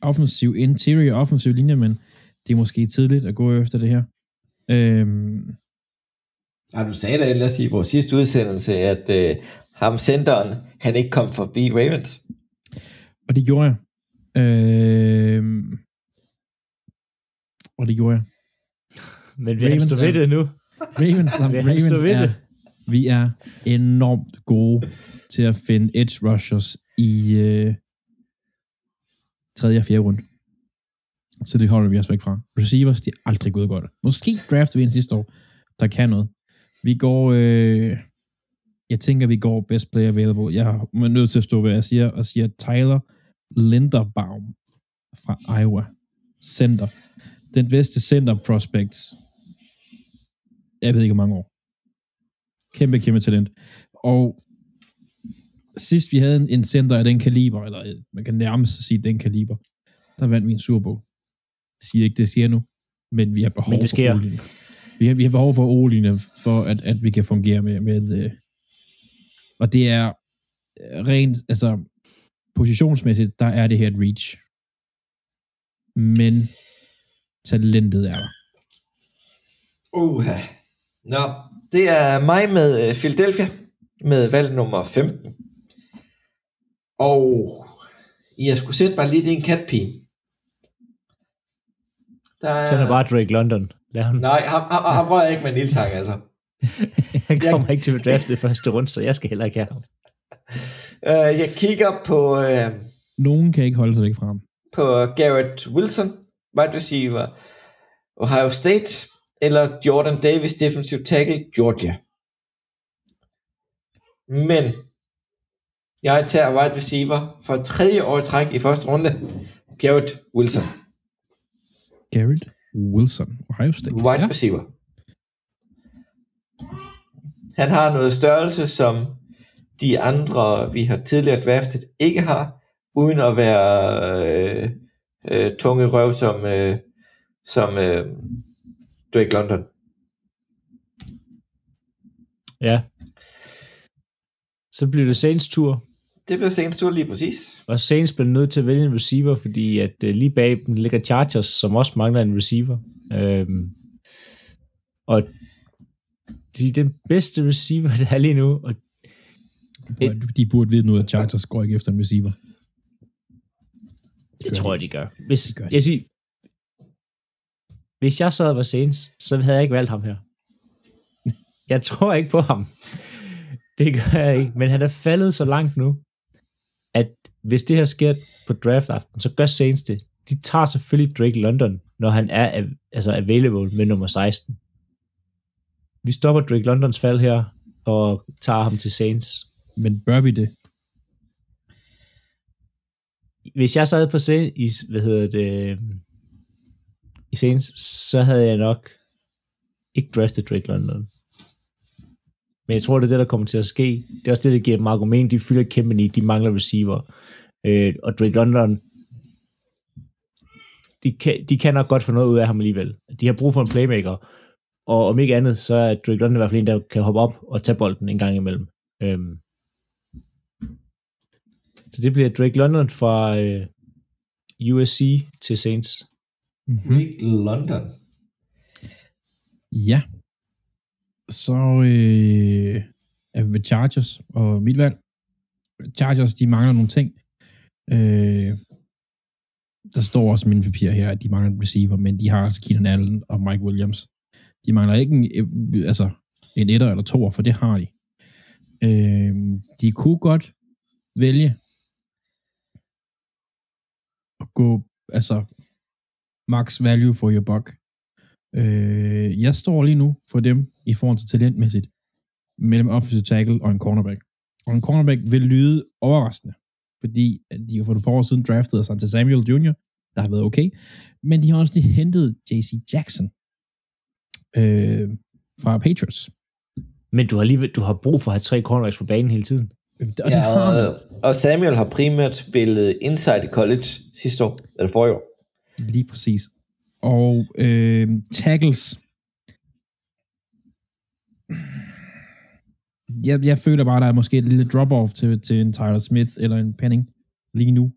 offensiv, interior offensiv linje, men det er måske tidligt at gå efter det her. Øhm, Ja, du sagde da ellers i vores sidste udsendelse, at øh, ham centeren, han ikke kom forbi Ravens. og det gjorde jeg. Øhm, og det gjorde jeg. Men han Ravens stå ved det nu? Ravens, han Ravens ved er, det? vi er enormt gode til at finde edge rushers i øh, tredje og fjerde runde. Så det holder vi os væk fra. Receivers, de er aldrig gået godt. Måske drafter vi en sidste år, der kan noget. Vi går, øh, jeg tænker, vi går best player available. Jeg er nødt til at stå, hvad jeg siger, og siger Tyler Linderbaum fra Iowa. Center. Den bedste center prospect. Jeg ved ikke, hvor mange år. Kæmpe, kæmpe talent. Og sidst vi havde en, en center af den kaliber, eller øh, man kan nærmest sige den kaliber, der vandt vi en Super Bowl. Jeg siger ikke, det siger nu, men vi har behov Men det sker. for O-linje. Vi har, vi har behov for O-linje, for at, at vi kan fungere med, med øh, og det er rent, altså positionsmæssigt, der er det her et reach. Men talentet er der. Uha. Nå, det er mig med øh, Philadelphia, med valg nummer 15. Og jeg skulle sætte mig lidt i en katpine. Der er... Tænder bare Drake London. Lad ham. Nej, ham, ham, ham rører jeg ikke med en ildtang, altså. Han kommer ikke til at drafte det første runde, så jeg skal heller ikke have ham. Uh, jeg kigger på, uh, Nogen kan ikke holde sig væk fra ham. på Garrett Wilson, wide receiver, Ohio State, eller Jordan Davis, defensive tackle, Georgia. Men jeg tager wide receiver for tredje år i træk i første runde, Garrett Wilson, Garrett Wilson, Ohio State. wide Ja. receiver. Han har noget størrelse, som de andre, vi har tidligere draftet, ikke har, uden at være øh, øh, tunge røv som, øh, som øh, Drake London. Ja. Så bliver det Saints tur, Det blev senest tur lige præcis. og Saints bliver nødt til at vælge en receiver, fordi at uh, lige bag dem ligger Chargers, som også mangler en receiver. Øhm, og de er den bedste receiver, der er lige nu, og De, de burde vide nu, at Chargers går ikke efter en receiver. det tror jeg, de gør. Hvis, Det gør de. jeg siger, hvis jeg sad og var Saints, så havde jeg ikke valgt ham her. Jeg tror ikke på ham. Det gør jeg ikke. Men han er faldet så langt nu, at hvis det her sker på draftaften, så gør Saints det. De tager selvfølgelig Drake London, når han er altså available med nummer 16. Vi stopper Drake Londons fald her, og tager ham til Saints. Men bør vi det? Hvis jeg sad på scenen i, hvad hedder det, i scenen, så havde jeg nok ikke draftet Drake London. Men jeg tror, det er det, der kommer til at ske. Det er også det, der giver dem argument. De fylder kæmpe i, De mangler receiver. Øh, og Drake London, de kan, de kan nok godt få noget ud af ham alligevel. De har brug for en playmaker. Og om ikke andet, så er Drake London i hvert fald en, der kan hoppe op og tage bolden en gang imellem. Øhm. Så det bliver Drake London fra øh, USC til Saints. Mm-hmm. Rick London. Ja. Så øh, er vi ved Chargers, og mit valg. Chargers, de mangler nogle ting. Øh, der står også mine papirer her, at de mangler en receiver, men de har altså Keenan Allen og Mike Williams. De mangler ikke en, øh, altså, en etter eller toer, for det har de. Øh, de kunne godt vælge gå, altså, max value for your buck. Øh, jeg står lige nu for dem i forhold til talentmæssigt mellem offensive tackle og en cornerback. Og en cornerback vil lyde overraskende, fordi at de jo for et par år siden draftede Santa Samuel Jr., der har været okay, men de har også lige hentet JC Jackson øh, fra Patriots. Men du har, lige, du har brug for at have tre cornerbacks på banen hele tiden. Og Ja, har og, og Samuel har primært spillet inside i college sidste år, eller forrige år. Lige præcis. Og øh, tackles. Jeg, jeg føler bare, der er måske et lille drop-off til, til en Tyler Smith eller en Penning lige nu.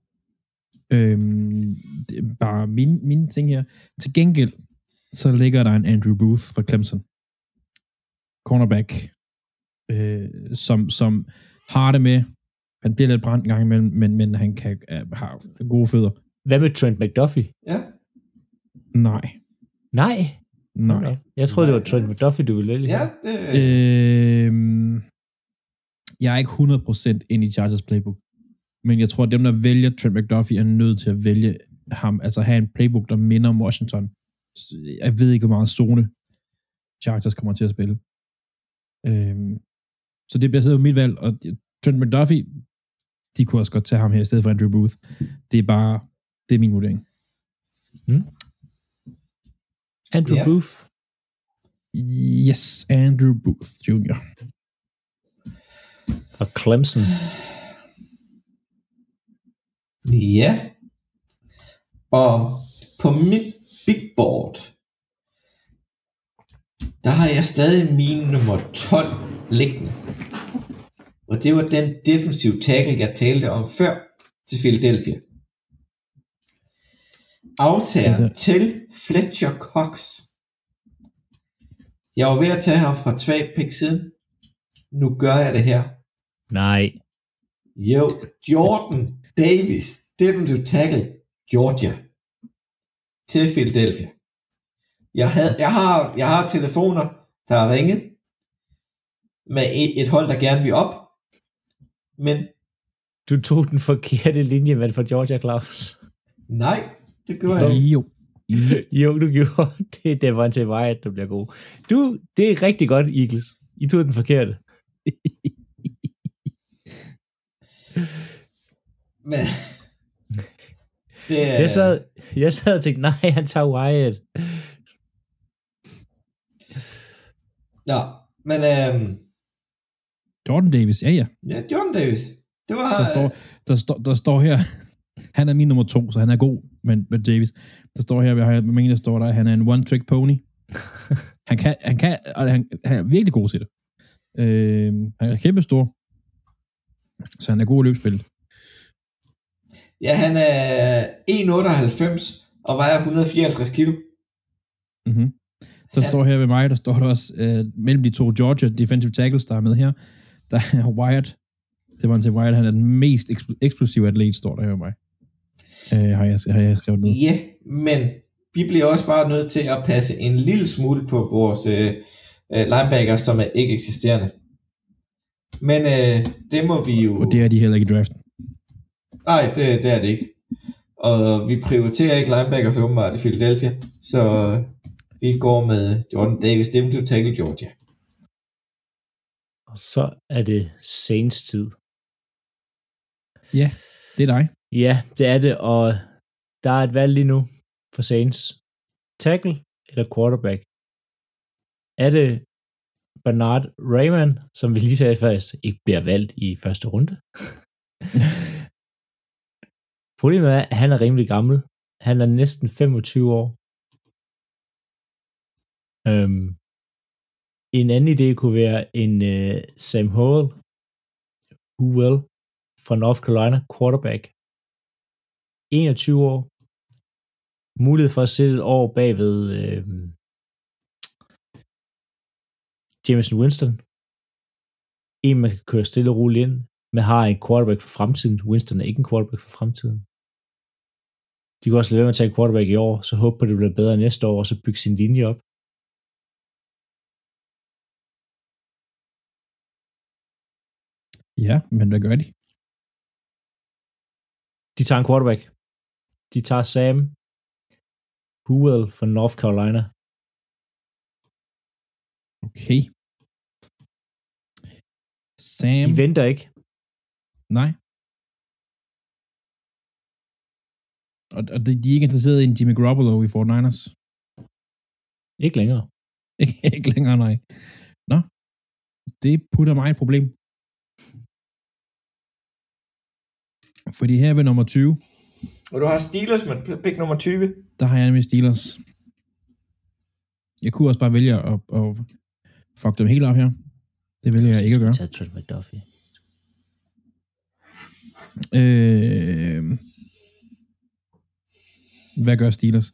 Øhm, det er bare mine, mine ting her. Til gengæld, så ligger der en Andrew Booth fra Clemson. Cornerback. Øh, som, som har det med. Han bliver lidt brændt en gang imellem, men, men han kan, øh, har gode fødder. Hvad med Trent McDuffie? Ja. Nej. Nej. Nej. Jeg troede, det var Nej. Trent McDuffie, du ville vælge. Ja, det, Øh, jeg er ikke 100% ind i Chargers playbook. Men jeg tror, at dem, der vælger Trent McDuffie, er nødt til at vælge ham. Altså have en playbook, der minder om Washington. Jeg ved ikke, hvor meget zone Chargers kommer til at spille. Øh, så det bliver på mit valg. Og Trent McDuffie, de kunne også godt tage ham her i stedet for Andrew Booth. Det er bare, det er min vurdering. Andrew Ja. Booth. Yes, Andrew Booth Jr. Fra Clemson. Ja. Og på mit big board, der har jeg stadig min nummer 12 liggende. Og det var den defensive tackle, jeg talte om før til Philadelphia. Aftager Okay. til Fletcher Cox. Jeg var ved at tage ham fra Tvag pick siden. Nu gør jeg det her. Nej. Jo, Jordan Davis, defensive tackle, Georgia, til Philadelphia. Jeg, havde, jeg, har, jeg har telefoner, der er ringet, med et, et hold, der gerne vil op, men Du tog den forkerte linje, men for Georgia Claus. nej, det gør jeg ikke. Jo. jo. du gjorde. Det er Devontae Wyatt, der bliver god. Du, det er rigtig godt, Eagles. I tog den forkerte. Men, det er, Jeg sad, jeg sad og tænkte, nej, han tager Wyatt. Nå, men øhm, Jordan Davis, ja ja. ja, Jordan Davis, det var, Der står, der, står, der står her, han er min nummer to, så han er god, men, men Davis, der står her, jeg mener, der står der, han er en one-trick pony. han kan, han kan, og han, han er virkelig god til det. Øh, han er kæmpe stor, så han er god i løbspillet. ja, han er 1,98 og vejer 154 kilo. Mm-hmm. Der Han- står her ved mig, der står der også, øh, mellem de to Georgia defensive tackles, der er med her, der er Wyatt, det var til Wyatt, han er den mest ekspl- eksplosive atlet, står der her mig. Øh, har, jeg, har jeg skrevet ned. Ja, men vi bliver også bare nødt til at passe en lille smule på vores øh, øh, linebacker, som er ikke eksisterende. Men øh, det må vi jo... Og det er de heller ikke i draften. Nej, det, det er det ikke. Og vi prioriterer ikke linebackers åbenbart i Philadelphia, så vi går med Jordan Davis, defensive tackle Georgia. Og så er det Saints tid. Ja, det er dig. Ja, det er det, og der er et valg lige nu for Saints. Tackle eller quarterback? Er det Bernard Raymond, som vi lige sagde først, ikke bliver valgt i første runde. Problemet er, at han er rimelig gammel. Han er næsten 25 år. Øhm, en anden idé kunne være en uh, Sam Howell, who will, fra North Carolina, quarterback. 21 år. Mulighed for at sætte et år bagved øh, Jameson Winston. En, man kan køre stille og roligt ind, men har en quarterback for fremtiden. Winston er ikke en quarterback for fremtiden. De kunne også lade være med at tage en quarterback i år, så håbe på, at det bliver bedre næste år, og så bygge sin linje op. Ja, men hvad gør de? De tager en quarterback. De tager Sam Howell fra North Carolina. Okay. Sam. De venter ikke. Nej. Og, og de, de er ikke interesseret i en Jimmy Garoppolo i Fort Niners. Ikke længere. Ikke, længere, nej. Nå. Det putter mig i et problem. Fordi her ved nummer 20, Og du har Steelers med pick nummer 20. der har jeg nemlig Steelers. Jeg kunne også bare vælge at, at fuck dem helt op her. Det vælger jeg ikke at gøre. Tage Trent McDuffie. Øh, hvad gør Steelers?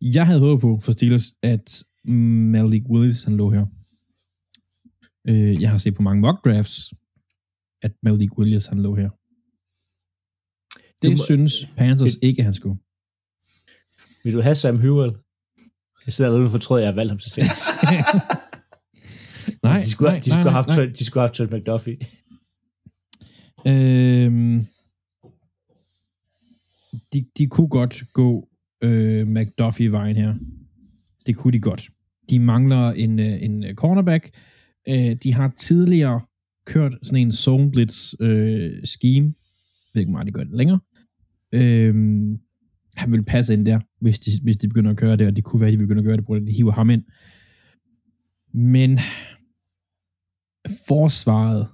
Jeg havde håbet på for Steelers, at Malik Willis han lå her. Øh, jeg har set på mange mock drafts, at Malik Willis han lå her. Det må, synes Panthers Vil- ikke, han skulle. Vil du have Sam Howell? Jeg sidder allerede fortrød, at jeg har valgt ham til Saints. nej, de skulle, nej, de skulle nej, have haft nej. De skulle have haft Trent McDuffie. Øhm, de, de kunne godt gå øh, McDuffie-vejen her. Det kunne de godt. De mangler en, øh, en cornerback. Øh, de har tidligere kørt sådan en zone blitz øh, scheme. Jeg ved ikke, meget de gør det længere. Øhm, han vil passe ind der, hvis de, hvis de begynder at køre det, og det kunne være, at de begynder at gøre det, på at de hiver ham ind. Men forsvaret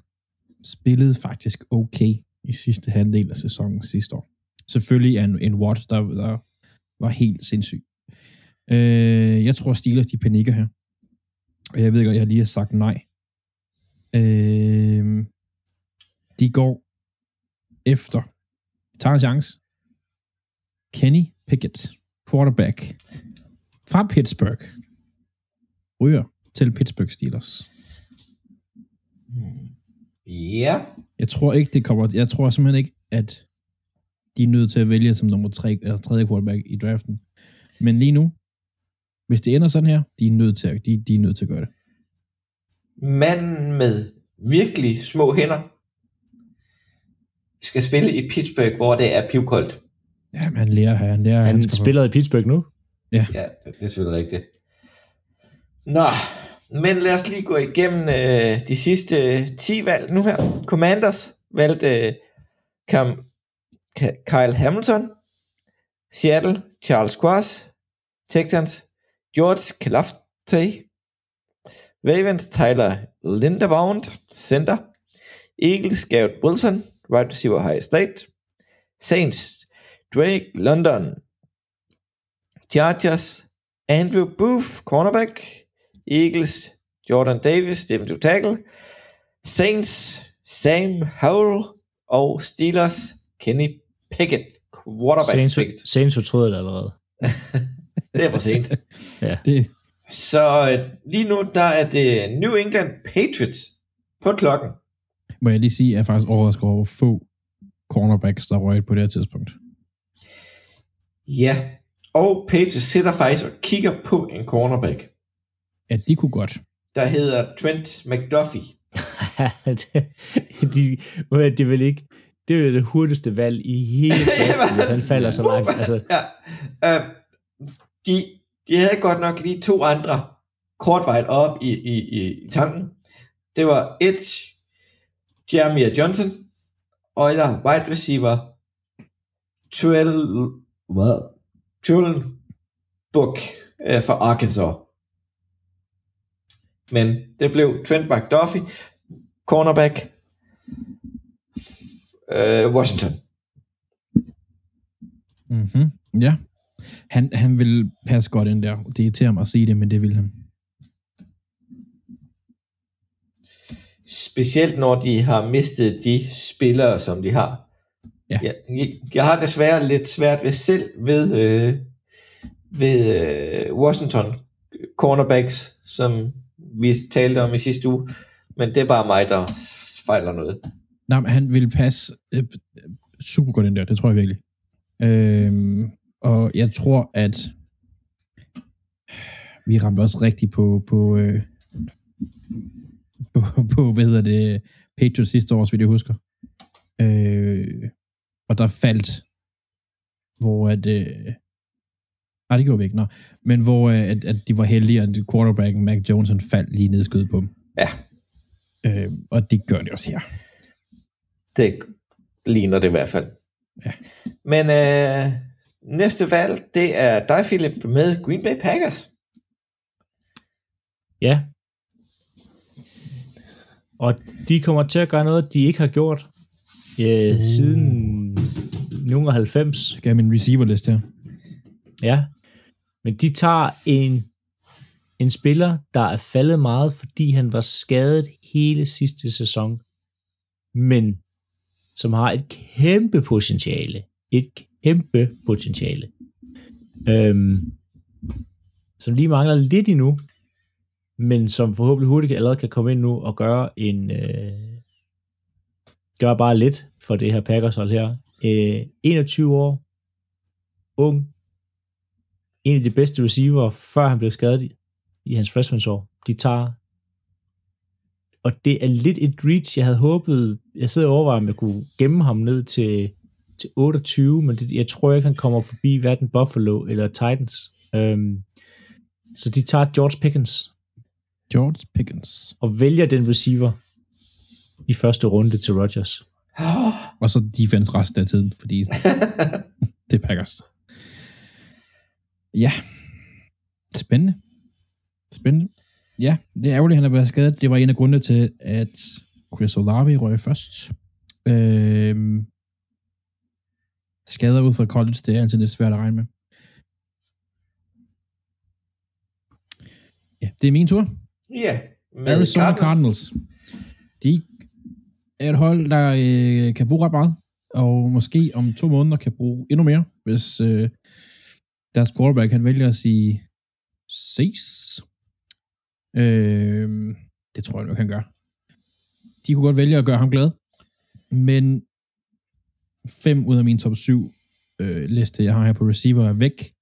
spillede faktisk okay i sidste halvdel af sæsonen sidste år. Selvfølgelig er en, en Watt, der, der var helt sindssyg. Øh, jeg tror, Steelers de panikker her. Og jeg ved godt, jeg lige har sagt nej. Øh, de går efter, tager en chance. Kenny Pickett, quarterback fra Pittsburgh, ryger til Pittsburgh Steelers. Ja. Jeg tror ikke, det kommer... Jeg tror simpelthen ikke, at de er nødt til at vælge som nummer tre, eller tredje quarterback i draften. Men lige nu, hvis det ender sådan her, de er nødt til at, de, de er nødt til at gøre det. Manden med virkelig små hænder skal spille i Pittsburgh, hvor det er pivkoldt. Ja, men han lærer her. Han, lærer, Han få- spiller i Pittsburgh nu. Ja, det, det er selvfølgelig rigtigt. Nå, men lad os lige gå igennem øh, de sidste 10 valg nu her. Commanders valgte øh, Cam, Ka- Kyle Hamilton, Seattle, Charles Cross, Texans, George Kalafte, Ravens, Tyler Linderbaum, center, Eagles, Garrett Wilson, right receiver, High State, Saints, Drake London, Chargers, Andrew Booth, cornerback, Eagles, Jordan Davis, defensive tackle, Saints, Sam Howell, og Steelers, Kenny Pickett, quarterback. Saints, Saints. Saints fortryder det allerede. Det er for sent. Det, Så øh, lige nu, der er det New England Patriots på klokken. må jeg lige sige, at jeg er faktisk overrasket over, få cornerbacks, der røg på det her tidspunkt. Ja, og Patriots sidder faktisk og kigger på en cornerback, Ja, de kunne godt. der hedder Trent McDuffie. de, det er vel ikke det er det hurtigste valg i hele draften, hvis han falder så langt. Altså, Ja, øh, de, de havde godt nok lige to andre kortvejt op i, i, i, i tanken. Det var Edge, Jeremiah Johnson, og eller wide receiver, Trell, hvad? Trell Book øh, fra Arkansas. men det blev Trent McDuffie, cornerback, øh, Washington. Mm-hmm. Ja. Han, han vil passe godt ind der. Det irriterer mig at sige det, men det vil han. Specielt når de har mistet de spillere, som de har. Ja. Jeg, jeg, har desværre lidt svært ved selv ved, øh, ved øh, Washington cornerbacks, som vi talte om i sidste uge. Men det er bare mig, der fejler noget. Nej, men han vil passe øh, super godt ind der. Det tror jeg virkelig. Øhm, og jeg tror, at vi ramte også rigtigt på, på, øh, på, på, hvad hedder det, Patriots sidste år, så vidt jeg husker. Øh, og der faldt, hvor at, øh, nej, det gjorde vi ikke, nå, men hvor øh, at, at de var heldige, at quarterbacken Mac Jones han faldt lige nedskyd på dem. Ja. Øh, og det gør det også her. Det ligner det i hvert fald. Ja. Men øh, næste valg, det er dig, Philip, med Green Bay Packers. Ja. Og de kommer til at gøre noget, de ikke har gjort ja, uh. siden nogle af 90. Skal jeg min receiver-liste her? Ja. Men de tager en, en spiller, der er faldet meget, fordi han var skadet hele sidste sæson. Men som har et kæmpe potentiale. Et kæmpe potentiale. Øhm, som lige mangler lidt endnu, men som forhåbentlig hurtigt allerede kan komme ind nu og gøre en øh, gøre bare lidt for det her Packers hold her. Øh, 21 år, ung, en af de bedste receiver, før han blev skadet i, i hans freshmansår. De tager og det er lidt et reach, jeg havde håbet, jeg sidder og overvejer, om jeg kunne gemme ham ned til, til 28, men det, jeg tror ikke, han kommer forbi hverken Buffalo eller Titans. Øhm, så de tager George Pickens. George Pickens. Og vælger den receiver i første runde til Rodgers. Og så defense resten af tiden, fordi det er Packers. Ja. Spændende. Spændende. Ja, det er ærgerligt, at han har været skadet. Det var en af grundene til, at Chris Olave røg først. Øhm, skader ud fra college, det er altid lidt svært at regne med. Ja, det er min tur. Ja, med Arizona Cardinals. Cardinals. De er et hold, der øh, kan bruge ret meget, og måske om to måneder kan bruge endnu mere, hvis øh, deres quarterback kan vælge at sige ses. Øh, det tror jeg nok, han gør. De kunne godt vælge at gøre ham glad, men fem ud af mine top 7 øh, liste, jeg har her på receiver, er væk.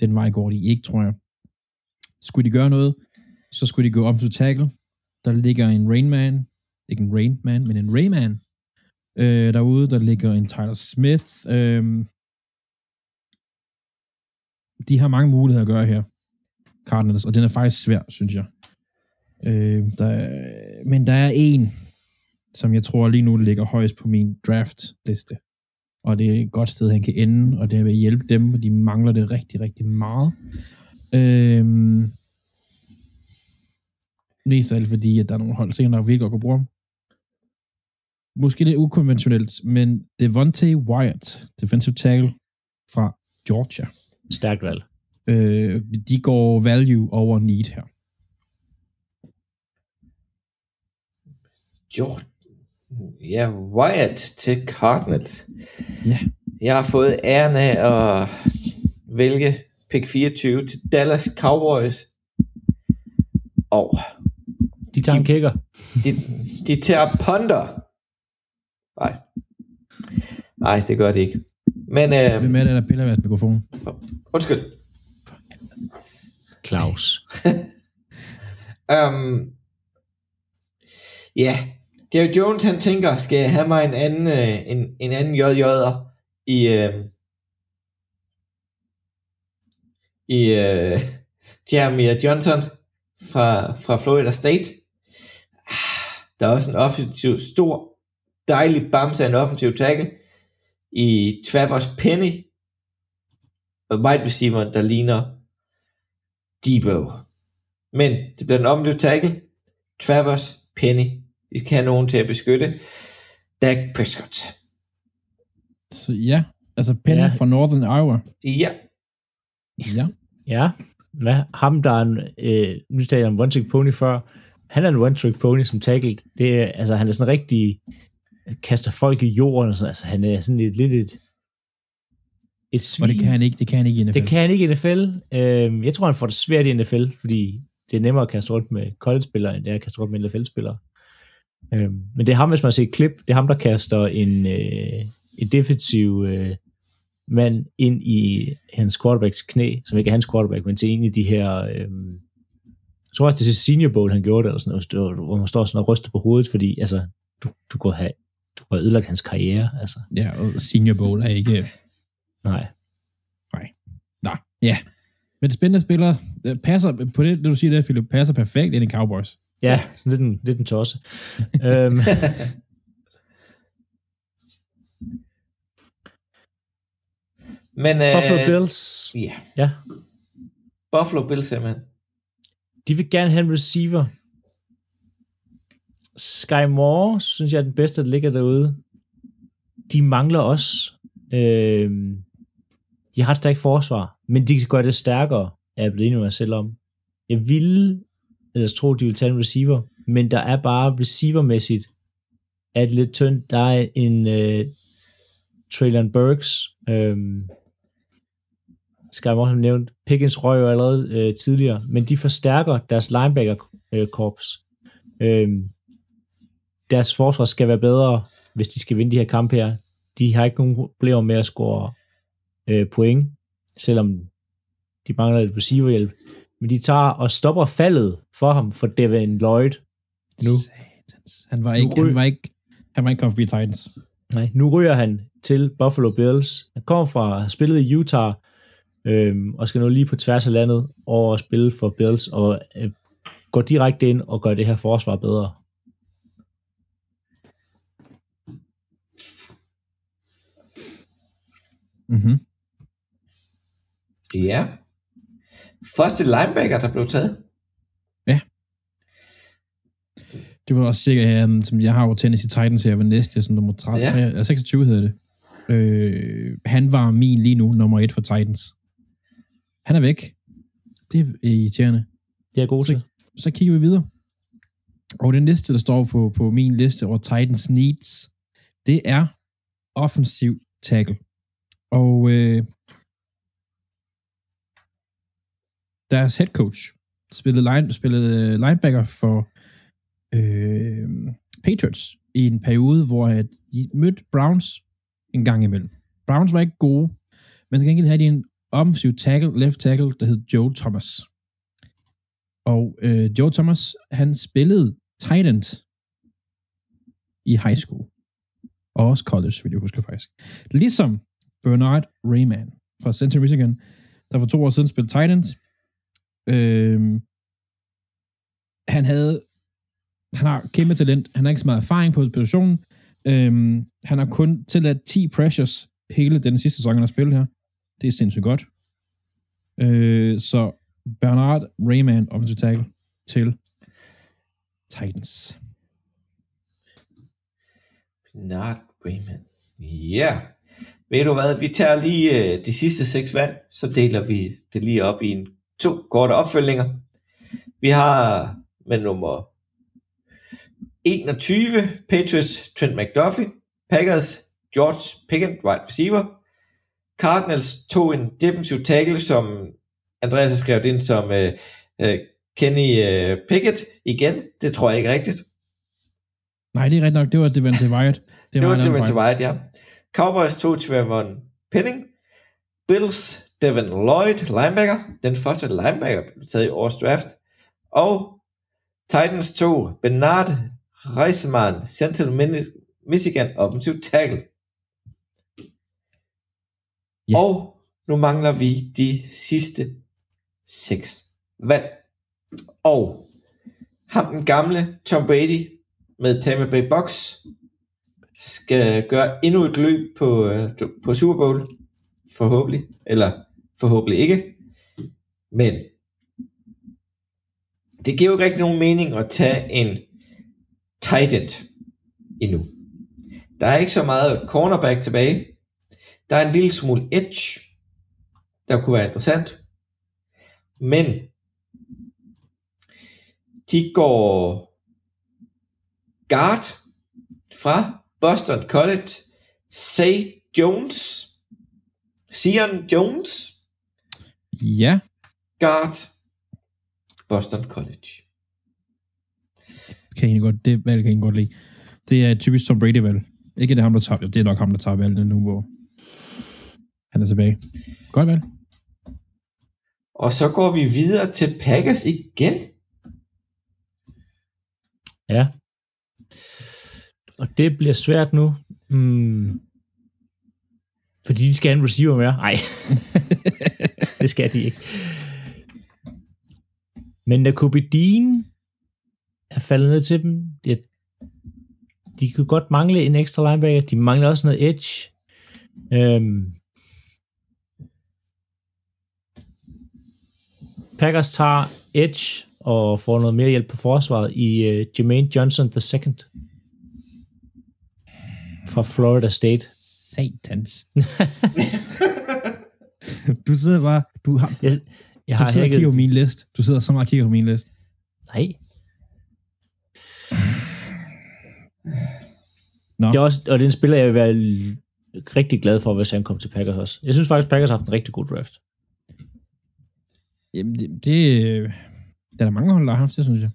Den vej går de ikke, tror jeg. Skulle de gøre noget, så skulle de gå om til tackle. Der ligger en Rainman, ikke en Rainman, men en Rayman øh, derude. Der ligger en Tyler Smith. Øh, de har mange muligheder at gøre her, Cardinals, og den er faktisk svær, synes jeg. Øh, der, men der er en, som jeg tror lige nu ligger højst på min draft-liste. Og det er et godt sted, han kan ende, og det vil hjælpe dem, og de mangler det rigtig, rigtig meget. Øhm, mest af alt fordi, at der er nogle hold senere, der virkelig godt kan bruge ham. Måske det er ukonventionelt, men Devontae Wyatt, defensive tackle fra Georgia. Stærkt valg. Øh, de går value over need her. George. Ja, Wyatt til Cardinals. Ja. Jeg har fået æren af at vælge pick 24 til Dallas Cowboys. Og De tager De- en kicker. de, de tager punter. Nej. Nej, det gør de ikke. Men, Hvem øh, er det, der piller ved jeres mikrofon? undskyld. Claus. Um, ja, Jerry Jones han tænker, skal jeg have mig en anden, øh, en, en anden JJ'er i, øh, i øh, Jeremy Johnson fra, fra Florida State. Ah, Der er også en offensiv, stor, dejlig bamse af en offensiv tackle i Travers Penny, og wide receiver, der ligner Debo. Men det bliver den omløbte tackle. Travers Penny. De skal have nogen til at beskytte Dak Prescott. Så ja, altså Penny Ja. fra Northern Iowa. Ja, Ja. Ja, hvad? Ham, der er en, øh, nu taler jeg om One Trick Pony før, han er en One Trick Pony som tackled. Det er, altså, han er sådan rigtig, kaster folk i jorden og sådan, altså, han er sådan lidt, lidt et, et svin. Og det kan han ikke, det kan han ikke i NFL. det kan han ikke i NFL. Øh, jeg tror, han får det svært i NFL, fordi det er nemmere at kaste rundt med college-spillere, end det er at kaste rundt med NFL-spillere. Øh, men det er ham, hvis man ser et klip, det er ham, der kaster en, øh, en defensiv øh, mand ind i hans quarterbacks knæ, som ikke er hans quarterback, men til en af de her, øh, jeg tror også, det er Senior Bowl, han gjorde det, eller sådan noget, hvor man står sådan og ryster på hovedet, fordi altså, du, du kunne have du have ødelagt hans karriere, altså. Ja, og Senior Bowl er ikke... Nej. Nej, ja. Men det spændende spiller, passer på det, det du siger der, Philip, passer perfekt ind i Cowboys. Ja, sådan lidt en, lidt en tosse. øhm, men... Buffalo Øh, Bills, ja. Ja. Buffalo Bills, simpelthen. de vil gerne have en receiver. Sky Moore, synes jeg er den bedste, der ligger derude. De mangler også. Øh, de har et stærkt forsvar, men de kan gøre det stærkere, er jeg blevet enig med mig selv om. Jeg ville ellers tro, de vil tage en receiver, men der er bare receivermæssigt at lidt tyndt. Der er en øh, Traylon Burks, øh, skal jeg også have nævnt, Pickens røg jo allerede øh, tidligere, men de forstærker deres linebacker-korps. Øh, deres forsvar skal være bedre, hvis de skal vinde de her kampe her. De har ikke nogen problemer med at score øh, point, selvom de mangler et receiverhjælp. Men de tager og stopper faldet for ham, for Devin Lloyd. Nu. Satans. Han var ikke, Nu han var ikke, han var ikke kommet forbi Titans. Nej, nu ryger han til Buffalo Bills. Han kommer fra spillet i Utah, øhm, og skal nu lige på tværs af landet over at spille for Bills, og øh, går direkte ind og gør det her forsvar bedre. Mm-hmm. Ja. Første linebacker, der blev taget. Det var også cirka, um, som jeg har jo Tennessee Titans her ved næste, som nummer 30, Ja. ja. 26 hedder det. Øh, han var min lige nu, nummer 1 for Titans. Han er væk. Det er irriterende. Det er god til. Så kigger vi videre. Og den næste, der står på, på min liste over Titans needs, det er offensiv tackle. Og øh, deres head coach spillede, line, spillede øh, linebacker for øh, Patriots i en periode, hvor at de mødte Browns en gang imellem. Browns var ikke gode, men til gengæld havde de en offensiv tackle, left tackle, der hed Joe Thomas. Og øh, Joe Thomas, han spillede tight end i high school. Og også college, vil jeg huske faktisk. Ligesom Bernard Rayman fra Central Michigan, der for to år siden spillede Titans. end. Øh, han havde han har kæmpe talent. Han har ikke så meget erfaring på positionen. Øhm, han har kun tilladt 10 pressures hele den sidste sæson, han har spillet her. Det er sindssygt godt. Øh, så Bernard Rayman, offensive tackle, til Titans. Bernard Rayman. Ja. Ved du hvad, vi tager lige øh, de sidste seks valg, så deler vi det lige op i en to korte opfølgninger. Vi har med nummer 21, Patriots, Trent McDuffie, Packers, George Pickens, wide receiver, Cardinals tog en defensive tackle, som Andreas har skrevet ind som øh, øh, Kenny øh, Pickett igen. Det tror jeg ikke rigtigt. Nej, det er rigtigt nok. Det var Devante Wyatt. Det, det var var til fejl. White, ja. Cowboys tog Trevor Penning. Bills, Devin Lloyd, linebacker. Den første linebacker blev taget i årets draft. Og Titans tog Bernard Reisman, Central Michigan offensive tackle. Ja. Og nu mangler vi de sidste seks valg. Og ham den gamle Tom Brady med Tampa Bay Bucks skal gøre endnu et løb på, øh, på Super Bowl. Forhåbentlig. Eller forhåbentlig ikke. Men det giver jo ikke rigtig nogen mening at tage en tight end endnu. Der er ikke så meget cornerback tilbage. Der er en lille smule edge, der kunne være interessant. Men de går guard fra Boston College, Say Jones, Sion Jones, Ja, guard, Boston College. kan jeg godt, det valg kan jeg godt lide. Det er typisk Tom Brady-valg. Ikke det er ham, der tager, det er nok ham, der tager valgene nu, hvor han er tilbage. Godt valg. Og så går vi videre til Packers igen. Ja. Og det bliver svært nu. Hmm. Fordi de skal have en receiver mere. Nej, det skal de ikke. Men Nakobe Dean er faldet ned til dem. De, de kunne godt mangle en ekstra linebacker. De mangler også noget edge. Øhm. Packers tager edge og får noget mere hjælp på forsvaret i uh, Jermaine Johnson II fra Florida State. Satans. du sidder bare, du har, Jeg, jeg du har sidder og kigger på min liste. Du sidder så meget og kigger på min liste. Nej. Nå. Det er også, og det er en spiller, jeg vil være rigtig glad for, hvis han kom til Packers også. Jeg synes faktisk, Packers har haft en rigtig god draft. Jamen, det, det, det er der mange hold, der har haft det, synes jeg.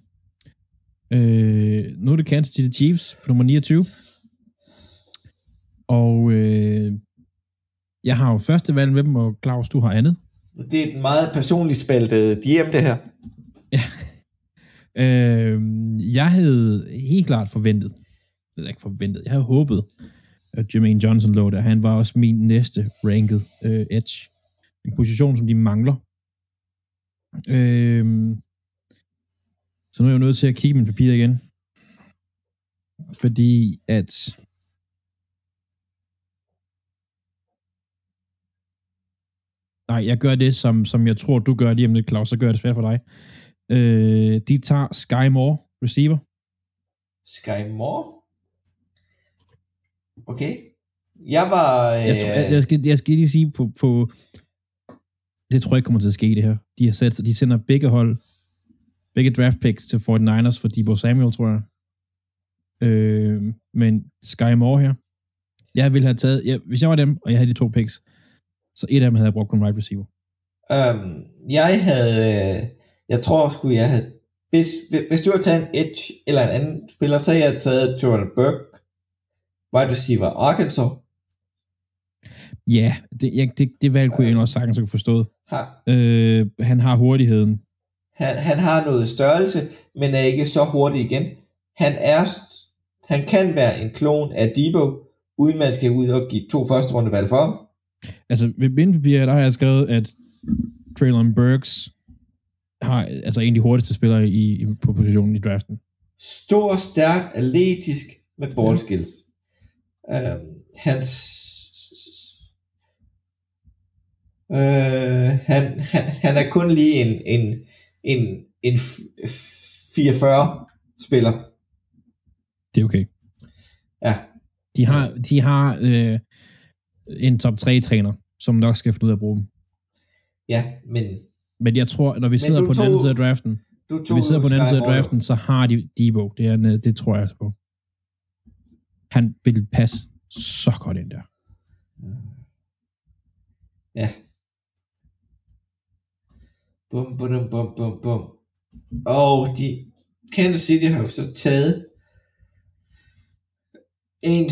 Øh, nu er det Kansas City Chiefs på nummer 29. Og øh, jeg har jo første valg med dem, og Claus, du har andet. Det er et meget personligt spaltet DM, det her. Øh, jeg havde helt klart forventet, eller ikke forventet, jeg havde håbet, at Jermaine Johnson lå der. Han var også min næste ranked øh, edge. En position, som de mangler. Øh, så nu er jeg jo nødt til at kigge min papir igen. Fordi at Nej, jeg gør det, som, som jeg tror, du gør lige om lidt, Claus. Så gør jeg det svært for dig. Øh, de tager Sky Moore, receiver. Sky Moore? Okay. Jeg var... Øh, Jeg, tror, jeg, jeg, skal, jeg skal lige sige på, på... Det tror jeg ikke kommer til at ske, det her. De, har sat, de sender begge hold, begge draft picks til 49ers for Debo Samuel, tror jeg. Øh, men Sky Moore her. Jeg ville have taget... Jeg, hvis jeg var dem, og jeg havde de to picks, så et af dem havde jeg brugt på en right receiver. øhm, jeg havde... øh, Jeg tror sgu, jeg havde... Hvis, hvis du havde taget en edge eller en anden spiller, så havde jeg taget Jordan Burke, wide receiver Arkansas. Ja, det, jeg, det, det valg kunne jeg egentlig også sagtens have forstået. Har, Øh, han har hurtigheden. han, han har noget størrelse, men er ikke så hurtig igen. Han er... Han kan være en klon af Debo, uden man skal ud og give to første runde valg for ham. Altså, ved bindepapiret, der har jeg skrevet, at Traylon Burks har altså en af de hurtigste spillere i, i, på positionen i draften. stor, stærkt, atletisk med ballskills. Ja. Øhm, hans øh, han, han, han er kun lige en, en, en, en f- 44 spiller. Det er okay. Ja, De har, de har øh, en top 3 træner, som nok skal finde ud af at bruge dem. ja, men Men jeg tror, når vi sidder på den tog- anden side af draften, du når tog vi sidder på den anden side af draften, så har de Debo. Det, er, en, det tror jeg altså på. Han vil passe så godt ind der. Ja. Bum, bum, bum, bum, bum. Og de, Kansas City har jo så taget en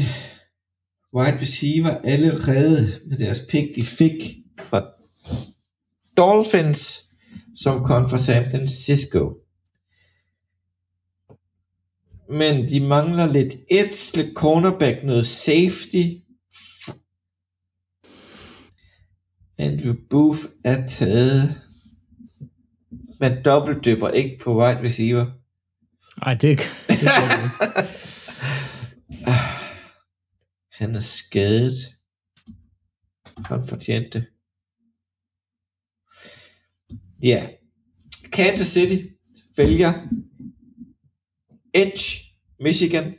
wide receiver allerede med deres pick, de fik fra Dolphins, som kom fra San Francisco. Men de mangler lidt edge, lidt cornerback, noget safety. Andrew Booth er taget. Man dobbeltdypper ikke på wide receiver. Nej, det, det. Han er skadet. Han fortjente. Ja. Kansas City vælger Edge, Michigan,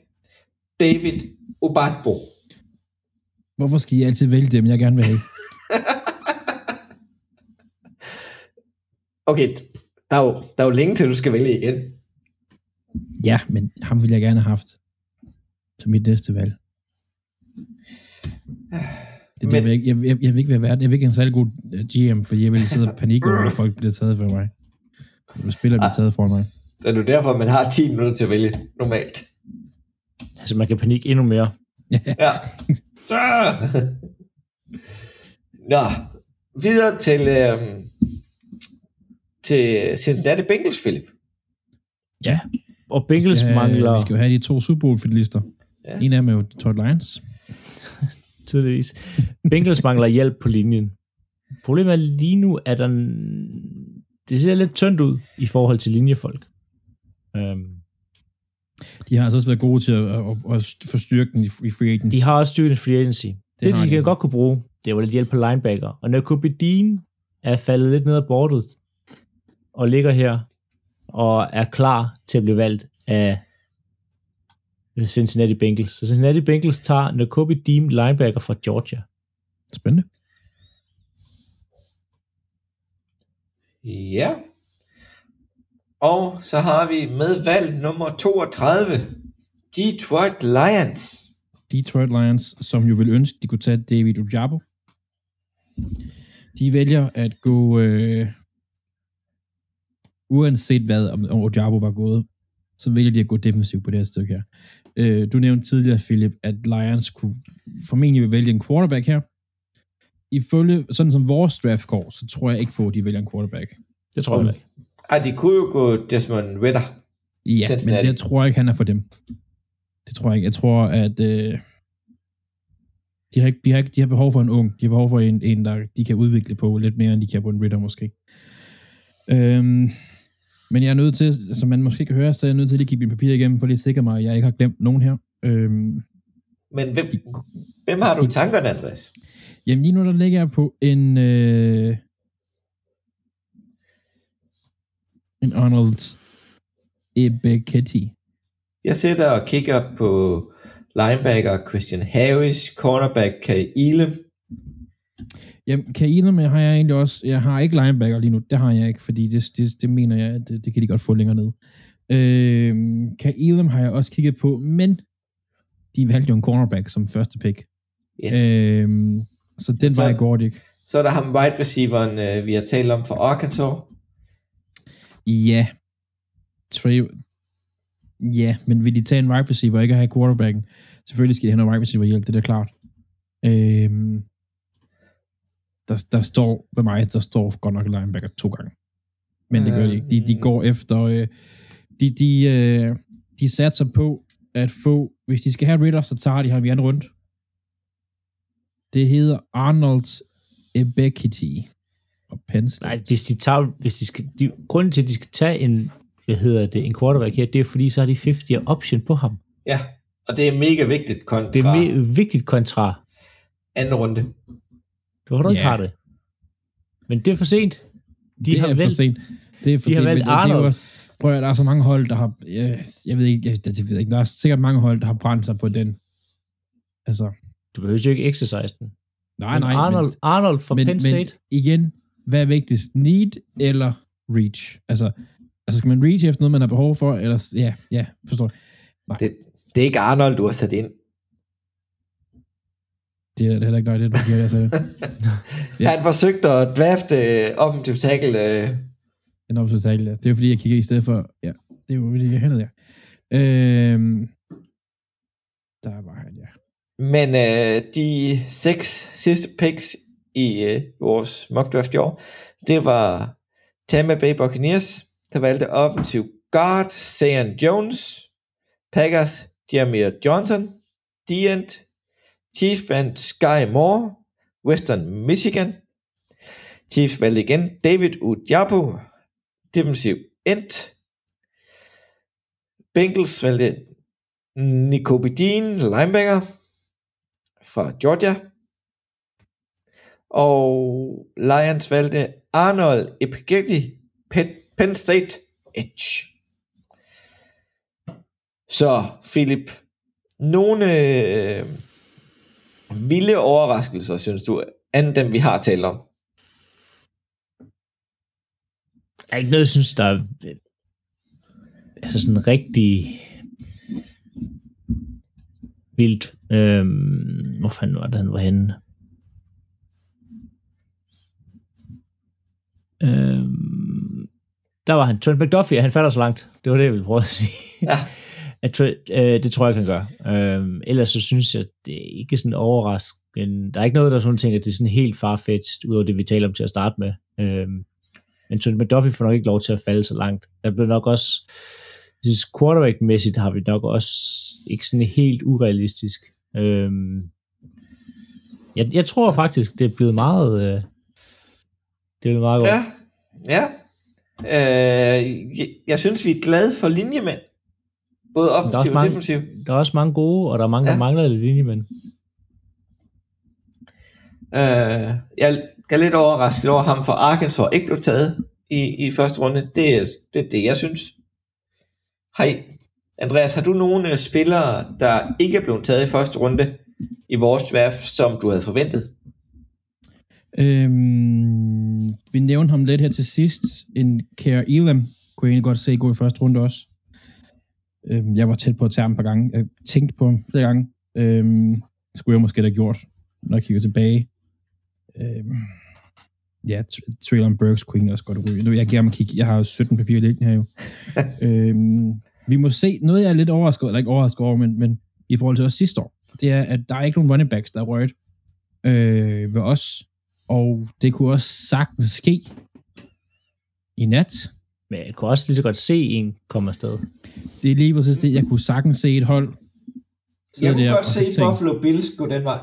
David Obadbo. Hvorfor skal I altid vælge dem, jeg gerne vil have? Okay, der er, jo, der er jo længe til, du skal vælge igen. ja, men ham ville jeg gerne have haft som mit næste valg. Det, Men- jeg, vil ikke, jeg, jeg, jeg, vil ikke være verden. Jeg vil ikke have en særlig god øh, GM, fordi jeg vil sidde og panik over, at folk bliver taget for mig. Når spiller bliver taget for mig. Det er jo derfor, man har 10 minutter til at vælge normalt. Altså, man kan panikke endnu mere. Ja. Så. Nå, videre til, øhm, til Cincinnati Bengals, Philip. Ja. Og Bengals Vi skal have- mangler Vi skal jo have de to Super Bowl finalister. Ja. En af dem er jo Detroit Lions. Tydeligvis. Bengals mangler hjælp på linjen. Problemet er lige nu, at der, det ser lidt tyndt ud i forhold til linjefolk. Um, De har altså også været gode til at, at, at, få styrken i, free agents. de har også styrket free agency. Det, det de kan altså. godt kunne bruge, det var lidt hjælp på linebacker. Og når Kobe Dean er faldet lidt ned ad bordet, og ligger her, og er klar til at blive valgt af Cincinnati Bengals. Så Cincinnati Bengals tager Nakobe Dean linebacker fra Georgia. Spændende. Ja. Og så har vi med valg nummer 32, Detroit Lions. Detroit Lions, som jo vil ønske, de kunne tage David Ojabo. De vælger at gå, øh, uanset hvad, om, om Ojabo var gået, så vælger de at gå defensivt på det her stykke her. Øh, du nævnte tidligere, Philip, at Lions kunne formentlig vil vælge en quarterback her. Ifølge, sådan som vores draft går, så tror jeg ikke på, at de vælger en quarterback. Det tror jeg ikke. Ej, de kunne jo gå Desmond Ritter. Ja, Cincinnati. men det tror jeg ikke, han er for dem. Det tror jeg ikke. Jeg tror, at øh, de, har ikke, de, har ikke, de har behov for en ung. De har behov for en, en, der de kan udvikle på lidt mere, end de kan på en Ritter måske. Øhm, men jeg er nødt til, som man måske kan høre, så er jeg nødt til at lige kigge mine papirer igennem, for lige at sikre mig, at jeg ikke har glemt nogen her. Øhm, Men hvem, hvem har du i tankerne, Andreas? jamen lige nu, der ligger jeg på en... Øh, en Arnold Ebeketi. Jeg sidder og kigger på linebacker Christian Harris, cornerback Kai Elam. Jamen, Kailem med har jeg egentlig også, jeg har ikke linebacker lige nu, det har jeg ikke, fordi det, det, det mener jeg, at det, det kan de godt få længere ned. Øhm, Kailem har jeg også kigget på, men de valgte jo en cornerback som første pick. Ja. Øhm, så den Så- vej går det ikke. Så er der ham wide receiveren, øh, vi har talt om for Arkansas. Ja. Trey, ja, men vil de tage en wide receiver og ikke have quarterbacken? Selvfølgelig skal de have noget wide receiver hjælp, det er da klart. Øhm, der, der står, ved mig, der står godt nok linebacker to gange. Men det gør de ikke. De, de går efter, øh, de, de, øh, de satser på at få, hvis de skal have Ritter, så tager de ham i anden rundt. Det hedder Arnold Ebekiti og Penn State. Nej, hvis de tager, hvis de skal, de, grunden til, at de skal tage en, hvad hedder det, en quarterback her, det er fordi, så har de 50 option på ham. Ja, og det er mega vigtigt kontra Det er me- vigtigt kontra, anden runde. Hvorfor du ikke Ja. har det. Men det er for sent. De det har er for valgt, sent. Det er for de har sent, valgt men det er Arnold. også- Prøv at der er så mange hold, der har... Jeg, jeg ved ikke, jeg, jeg, ved ikke, der er sikkert mange hold, der har brændt sig på den. Altså, du behøver jo ikke exercise den. nej, Men nej. Arnold, Arnold fra men, Penn State, Men igen, hvad er vigtigst? Need eller reach? Altså, altså skal man reach efter noget, man har behov for? Eller, ja, ja, forstår jeg. Det, det er ikke Arnold, du har sat ind. Det er er heller ikke noget, det du siger, jeg sagde. Ja. Han forsøgte at drafte øh, offensive tackle. Øh, En opsatstale, ja. Det er fordi, jeg kigger i stedet for... Ja, det er jo fordi, jeg hentede, ja. Øhm, der var han, ja. men øh, de seks sidste picks i øh, vores mock draft i år, det var Tampa Bay Buccaneers, der valgte offensiv guard Zion Jones, Packers Jeremy Johnson, Dient, Chiefs vandt Sky Moore, Western Michigan, Chiefs valgte igen David Ujabu, defensiv end, Bengals valgte Nico Bedin, linebacker fra Georgia, og Lions valgte Arnold Epigeli, Penn State edge. Så, Philip, nogle øh, vilde overraskelser, synes du, andet dem vi har talt om? Der er ikke noget, jeg synes, der er altså sådan rigtig vildt. Øhm, hvor fanden var det, han var henne? Øhm, der var han. Trent McDuffie, han falder så langt. Det var det, jeg ville prøve at sige. Ja. at, øh, det tror jeg, kan gøre. Øh, ellers så synes jeg, det er ikke sådan overraskende. Der er ikke noget, der sådan tænker, at det er sådan helt farfetched, udover det, vi taler om til at starte med. Øh, men Trent McDuffie får nok ikke lov til at falde så langt. Der bliver nok også, synes quarterback-mæssigt har vi nok også ikke sådan helt urealistisk. Øh, jeg, jeg tror faktisk, det er blevet meget, øh, det er meget godt. Ja, ja. Øh, jeg, jeg synes, vi er glade for linjemænd. Både offensiv og defensiv. Der er også mange gode, og der er mange, ja. Der mangler lidt linjemænd. Øh, jeg er lidt overrasket over ham, for Arkansas ikke blev taget i, i første runde. Det er, det det, jeg synes. Hej. Andreas, har du nogle øh, spillere, der ikke er blevet taget i første runde i vores draft, som du havde forventet? Øhm, vi nævnte ham lidt her til sidst. En Kare Elam kunne jeg egentlig godt se gå i første runde også. Øhm, jeg var tæt på at tage ham et par gange. Jeg tænkte på ham flere gange. Det skulle jeg måske have gjort, når jeg kigger tilbage. Øhm, ja, Tr- Traylon Burks kunne egentlig også godt ryge. Nu jeg giver et kig. Jeg har jo 17 papirer liggende her jo. øhm, vi må se, noget jeg er lidt overrasket, eller ikke overrasket over, men, men i forhold til os sidste år, det er, at der er ikke nogen running backs, der er røget øh, ved os. Og det kunne også sagtens ske i nat. Men jeg kunne også lige så godt se en komme afsted. Det er lige præcis det. Jeg kunne sagtens se et hold. Jeg kunne der godt se tænke- Buffalo Bills gå den vej.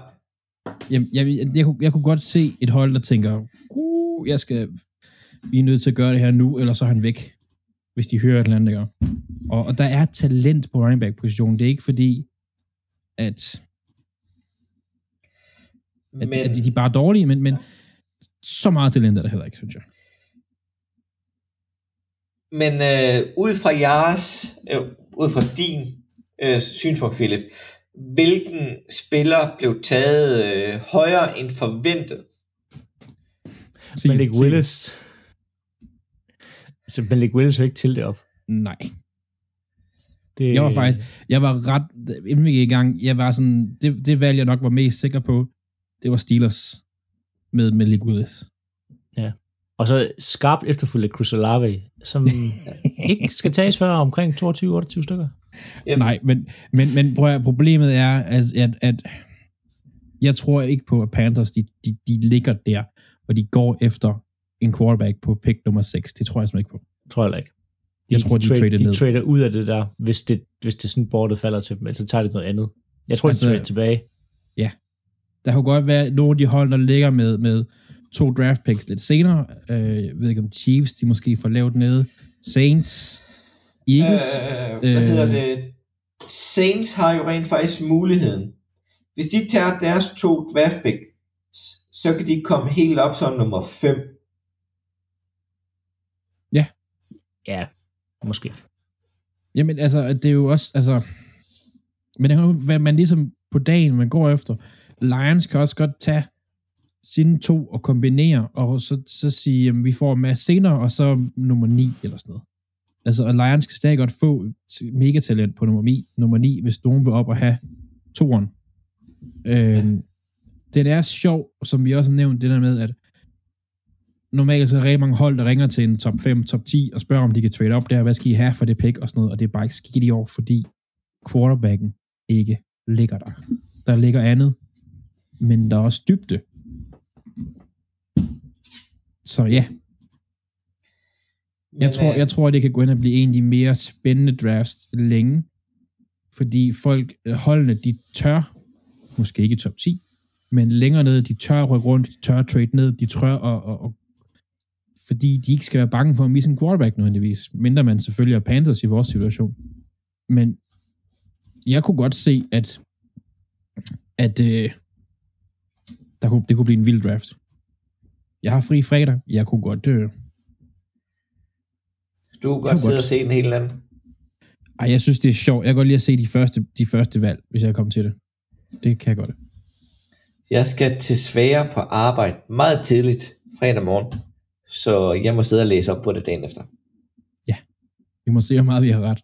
Jamen, jeg, jeg, jeg, kunne, jeg kunne godt se et hold, der tænker, uh, jeg skal, vi er nødt til at gøre det her nu, eller så er han væk, hvis de hører et eller andet. Og, og der er talent på running back positionen. Det er ikke fordi, at, at, Men, at de, de er bare dårlige, men, men så meget talent er der heller ikke, synes jeg. Men øh, ud fra jeres, øh, ud fra din øh, synspunkt, Philip, hvilken spiller blev taget øh, højere end forventet? Sig- Malik sig. Willis. Altså, Malik Willis er ikke til det op. Nej. Det, Jeg var faktisk, jeg var ret, inden vi gik i gang, jeg var sådan, det, det valg, jeg nok var mest sikker på, det var Steelers med Malik Willis. Og så skarpt efterfulgt af Chris Olave, som ikke skal tages før omkring 22-28 stykker. Jamen, Nej, men, men, men prøv at, problemet er, at, at, at jeg tror ikke på, at Panthers, de, de, de ligger der, og de går efter en quarterback på pick nummer 6. Det tror jeg simpelthen ikke på. Tror jeg ikke. Jeg tror, de trade, trader de ned. trader ud af det der, hvis det, hvis det sådan bordet falder til dem, så tager de noget andet. Jeg tror, altså, Altså- de trader tilbage. Der kunne godt være nogle af de hold, der ligger med, med to draft picks lidt senere. Øh, jeg ved ikke om Chiefs, de måske får lavet nede. Saints, Eagles. Øh, hvad Øh. hedder det? Saints har jo rent faktisk muligheden. Hvis de tager deres to draft picks, så kan de komme helt op som nummer 5. Ja, måske. Jamen, altså, det er jo også, altså... Men det kan jo være, man ligesom på dagen, man går efter. Lions kan også godt tage sine to og kombinere, og så, så sige, jamen, vi får en masse senere, og så nummer 9 eller sådan noget. Altså, og Lions kan stadig godt få megatalent på nummer 9, nummer 9 hvis nogen vil op og have toeren. Øhm, den er sjov, som vi også har nævnt, det der med, at normalt så er der rigtig mange hold, der ringer til en top 5, top 10, og spørger, om de kan trade op der, hvad skal I have for det pick og sådan noget, og det er bare ikke skidt i år, fordi quarterbacken ikke ligger der. Der ligger andet, men der er også dybde. Så ja, jeg, tror, øh, jeg tror, det kan gå ind og blive en af de mere spændende drafts længe, fordi folk, holdene, de tør, måske ikke top 10, men længere ned, de tør at rykke rundt, de tør at trade ned, de tør at, at, at fordi de ikke skal være bange for at misse en quarterback nødvendigvis, mindre man selvfølgelig er Panthers i vores situation. Men jeg kunne godt se, at, at øh, der kunne, det kunne blive en vild draft. Jeg har fri fredag. Jeg kunne godt... Øh, Du kan godt kunne sidde og se den hele anden. Ej, jeg synes, det er sjovt. Jeg kan godt lide at se de første, de første valg, hvis jeg kommer til det. Det kan jeg godt. Jeg skal til svære på arbejde meget tidligt fredag morgen, så jeg må sidde og læse op på det dagen efter. Vi må se, hvor meget vi har ret.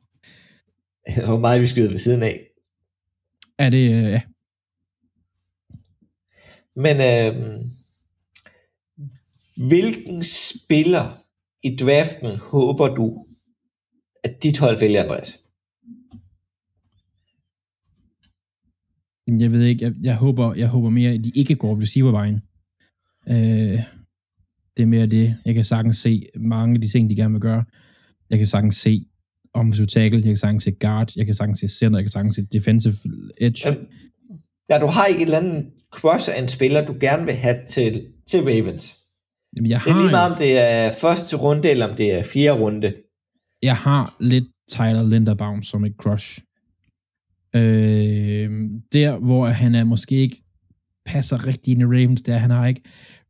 Hvor meget vi skyder ved siden af. Er det, øh, ja. Men øh, hvilken spiller i draften håber du, at dit hold vælger, Andreas? Jamen, jeg ved ikke, jeg, jeg, håber, jeg håber mere, at de ikke går receivervejen. Øh, det er mere det. Jeg kan sagtens se mange af de ting, de gerne vil gøre. Jeg kan sagtens se offensive tackle, jeg kan sagtens se guard, jeg kan sagtens se center, jeg kan sagtens se defensive edge. Øhm, Ja, du har ikke et eller andet crush af en spiller, du gerne vil have til, til Ravens. Jamen, jeg Det er har, lige meget, om det er første runde, eller om det er fjerde runde. jeg har lidt Tyler Linderbaum som et crush. Øh, der, hvor han er måske ikke passer rigtig ind i Ravens, der han har ikke.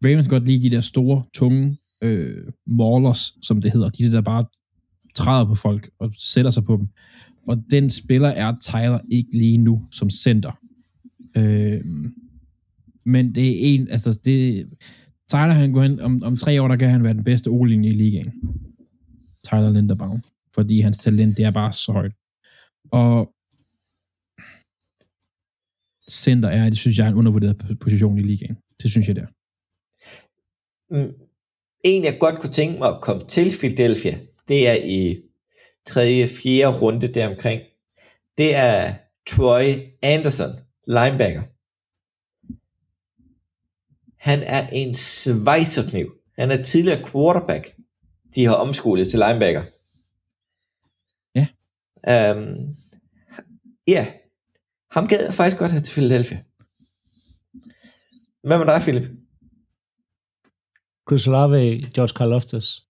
Ravens kan godt lide de der store, tunge øh, maulers, som det hedder. De der bare træder på folk og sætter sig på dem. Og den spiller er Tyler ikke lige nu som center. Øh, men det er en, altså det, Tyler han går hen, om, om tre år, der kan han være den bedste o i ligaen. Tyler Linderbaum. Fordi hans talent, det er bare så højt. Og center er, det synes jeg er en undervurderet position i ligaen. Det synes jeg, det er. Mm, En, jeg godt kunne tænke mig at komme til Philadelphia, det er i tredje, fjerde runde deromkring. Det er Troy Anderson, linebacker. Han er en svejserkniv. Han er tidligere quarterback. De har omskolet til linebacker. Ja. Um, ja. Ham gad jeg faktisk godt have til Philadelphia. Hvad med dig, Philip? Chris Olave, George Karloftis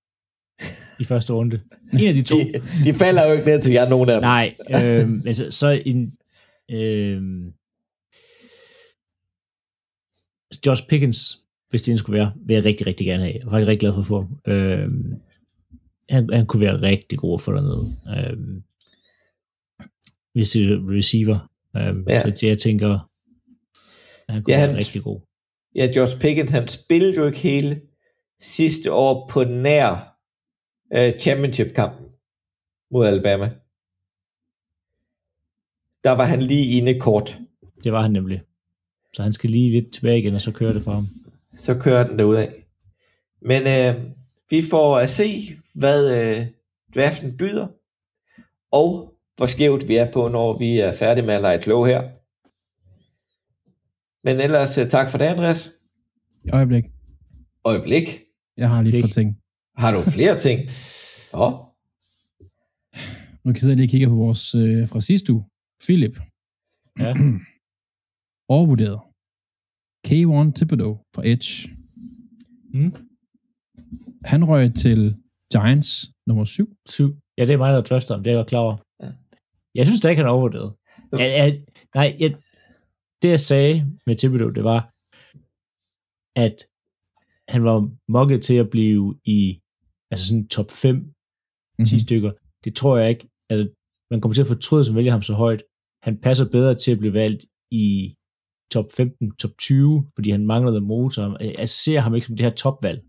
i første runde. En af de to. De, de falder jo ikke ned til jer, nogen af dem. Nej, øh, men så, så en... Øh, Josh Pickens, hvis det skulle være, vil jeg rigtig, rigtig gerne have. Jeg er faktisk rigtig glad for at få ham. Øh, han, han kunne være rigtig god at få dernede. Øh, hvis det er receiver. Øh, Ja. Så jeg tænker, han kunne Ja, han- være rigtig god. Ja, Josh Pickett, han spillede jo ikke hele sidste år på nær uh, championship-kampen mod Alabama. Der var han lige inde kort. Det var han nemlig. Så han skal lige lidt tilbage igen, og så kører det for ham. Så kører den derud af. Men uh, vi får at se, hvad uh, draften byder, og hvor skævt vi er på, når vi er færdige med at lege klog her. Men ellers uh, tak for det, Andreas. Øjeblik. Øjeblik. Jeg har lige et par ting. Har du flere ting? Nå, Nu kan jeg lige kigge på vores øh, fra sidste uge. Philip. Ja. Overvurderet. K1 Thibodeau fra Edge. Mm. Han røg til Giants nummer 7. Syv. Ja, det er mig, der drafter ham. Det er jeg godt klar over. Ja. Jeg synes da ikke, han er overvurderet. Ja, ja, nej, jeg, det jeg sagde med Thibodeau, det var, at han var mokket til at blive i altså sådan top 5, 10 Mhm. stykker. Det tror jeg ikke. Altså, man kommer til at fortryde, som vælger ham så højt. Han passer bedre til at blive valgt i top 15, top 20, fordi han manglede motor. Jeg ser ham ikke som det her topvalg,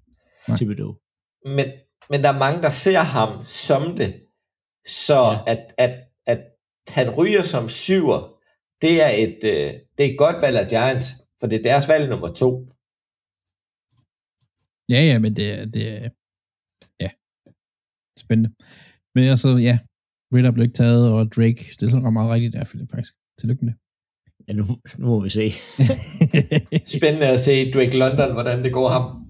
Nej. Thibodeau. men, men der er mange, der ser ham som det. Så ja. Ja. at, at, at han ryger som syver, det er et, øh, det er et godt valg af Giants, for det er deres valg nummer to. Ja, ja, men det er, det er ja, spændende. Men altså, ja, Ritter blev ikke taget, og Drake, det er sådan meget rigtigt der, Philip, faktisk. Tillykke med det. Ja, nu, nu må vi se. Spændende at se Drake London, hvordan det går ham.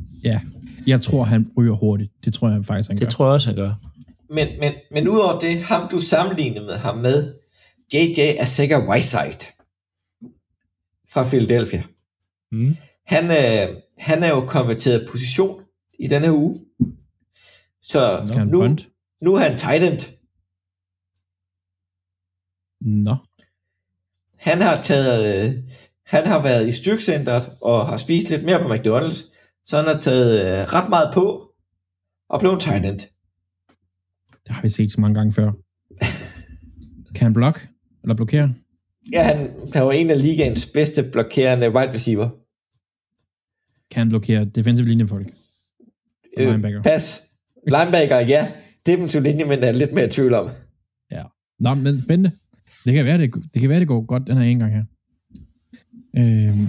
jeg tror, han ryger hurtigt. Det tror jeg faktisk, han gør. Det tror jeg også, han gør. Men, men, men udover det, ham du sammenlignede med ham med, JJ Asega Whiteside fra Philadelphia. Mm. Han, øh, han er jo konverteret position i denne uge. Så nu, nu er han tight end. Nå. Han har taget, øh, han har været i styrkecentret og har spist lidt mere på McDonald's, så han har taget øh, ret meget på og tight end. Det har vi set så mange gange før. kan han blokke? Eller blokere? Ja, han, han var en af ligaens bedste blokerende wide receiver. Kan han blokere defensive linjefolk? Og linebacker. Pas. Linebacker, ja. Defensive linje, men er lidt mere i tvivl om. Nå, men spændende. Det kan være, det, det, kan være, det går godt den her ene gang her. Øhm.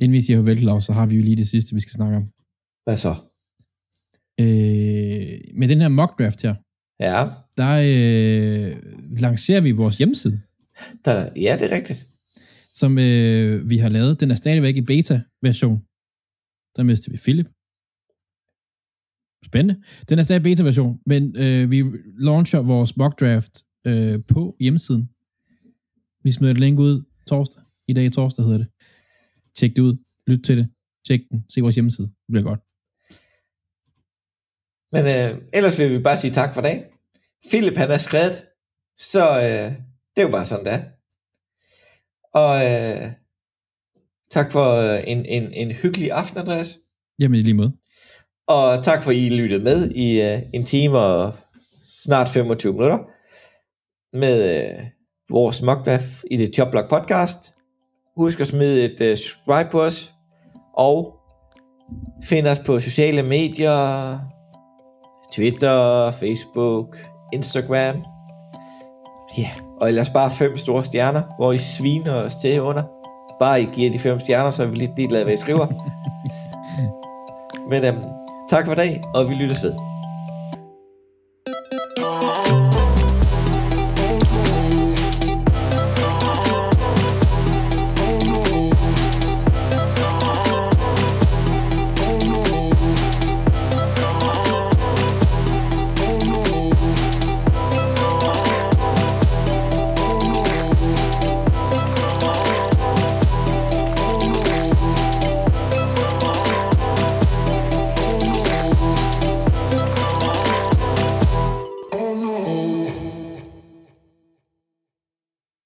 Inden vi siger farvel, Claus, så har vi jo lige det sidste, vi skal snakke om. Hvad så? Øh, med den her mock draft her, Ja, der øh, lancerer vi vores hjemmeside, der, ja, det er rigtigt. som øh, vi har lavet. Den er stadigvæk i beta-version. Der mistede vi Philip. Spændende. Den er stadig beta-version, men øh, vi launcher vores mock draft øh, på hjemmesiden. Vi smider et link ud torsdag. I dag torsdag hedder det. Tjek det ud. Lyt til det. Tjek den. Se vores hjemmeside. Det bliver godt. Men øh, ellers vil vi bare sige tak for dag. Philip, han er skrevet, så øh, det er jo bare sådan, det er. Og øh, tak for øh, en, en, en hyggelig aften, Andreas. Jamen i lige måde. Og tak for, at I lyttede med i øh, en time og snart 25 minutter med øh, vores mockdraft i det Jobblock podcast. Husk at smide et øh, subscribe på os, og find os på sociale medier, Twitter, Facebook, Instagram. Ja, og ellers bare fem store stjerner, hvor I sviner os til under. Bare I giver de fem stjerner, så er vi lidt ligeglade, hvad I skriver. Men øhm, tak for i dag, og vi lyttes ved.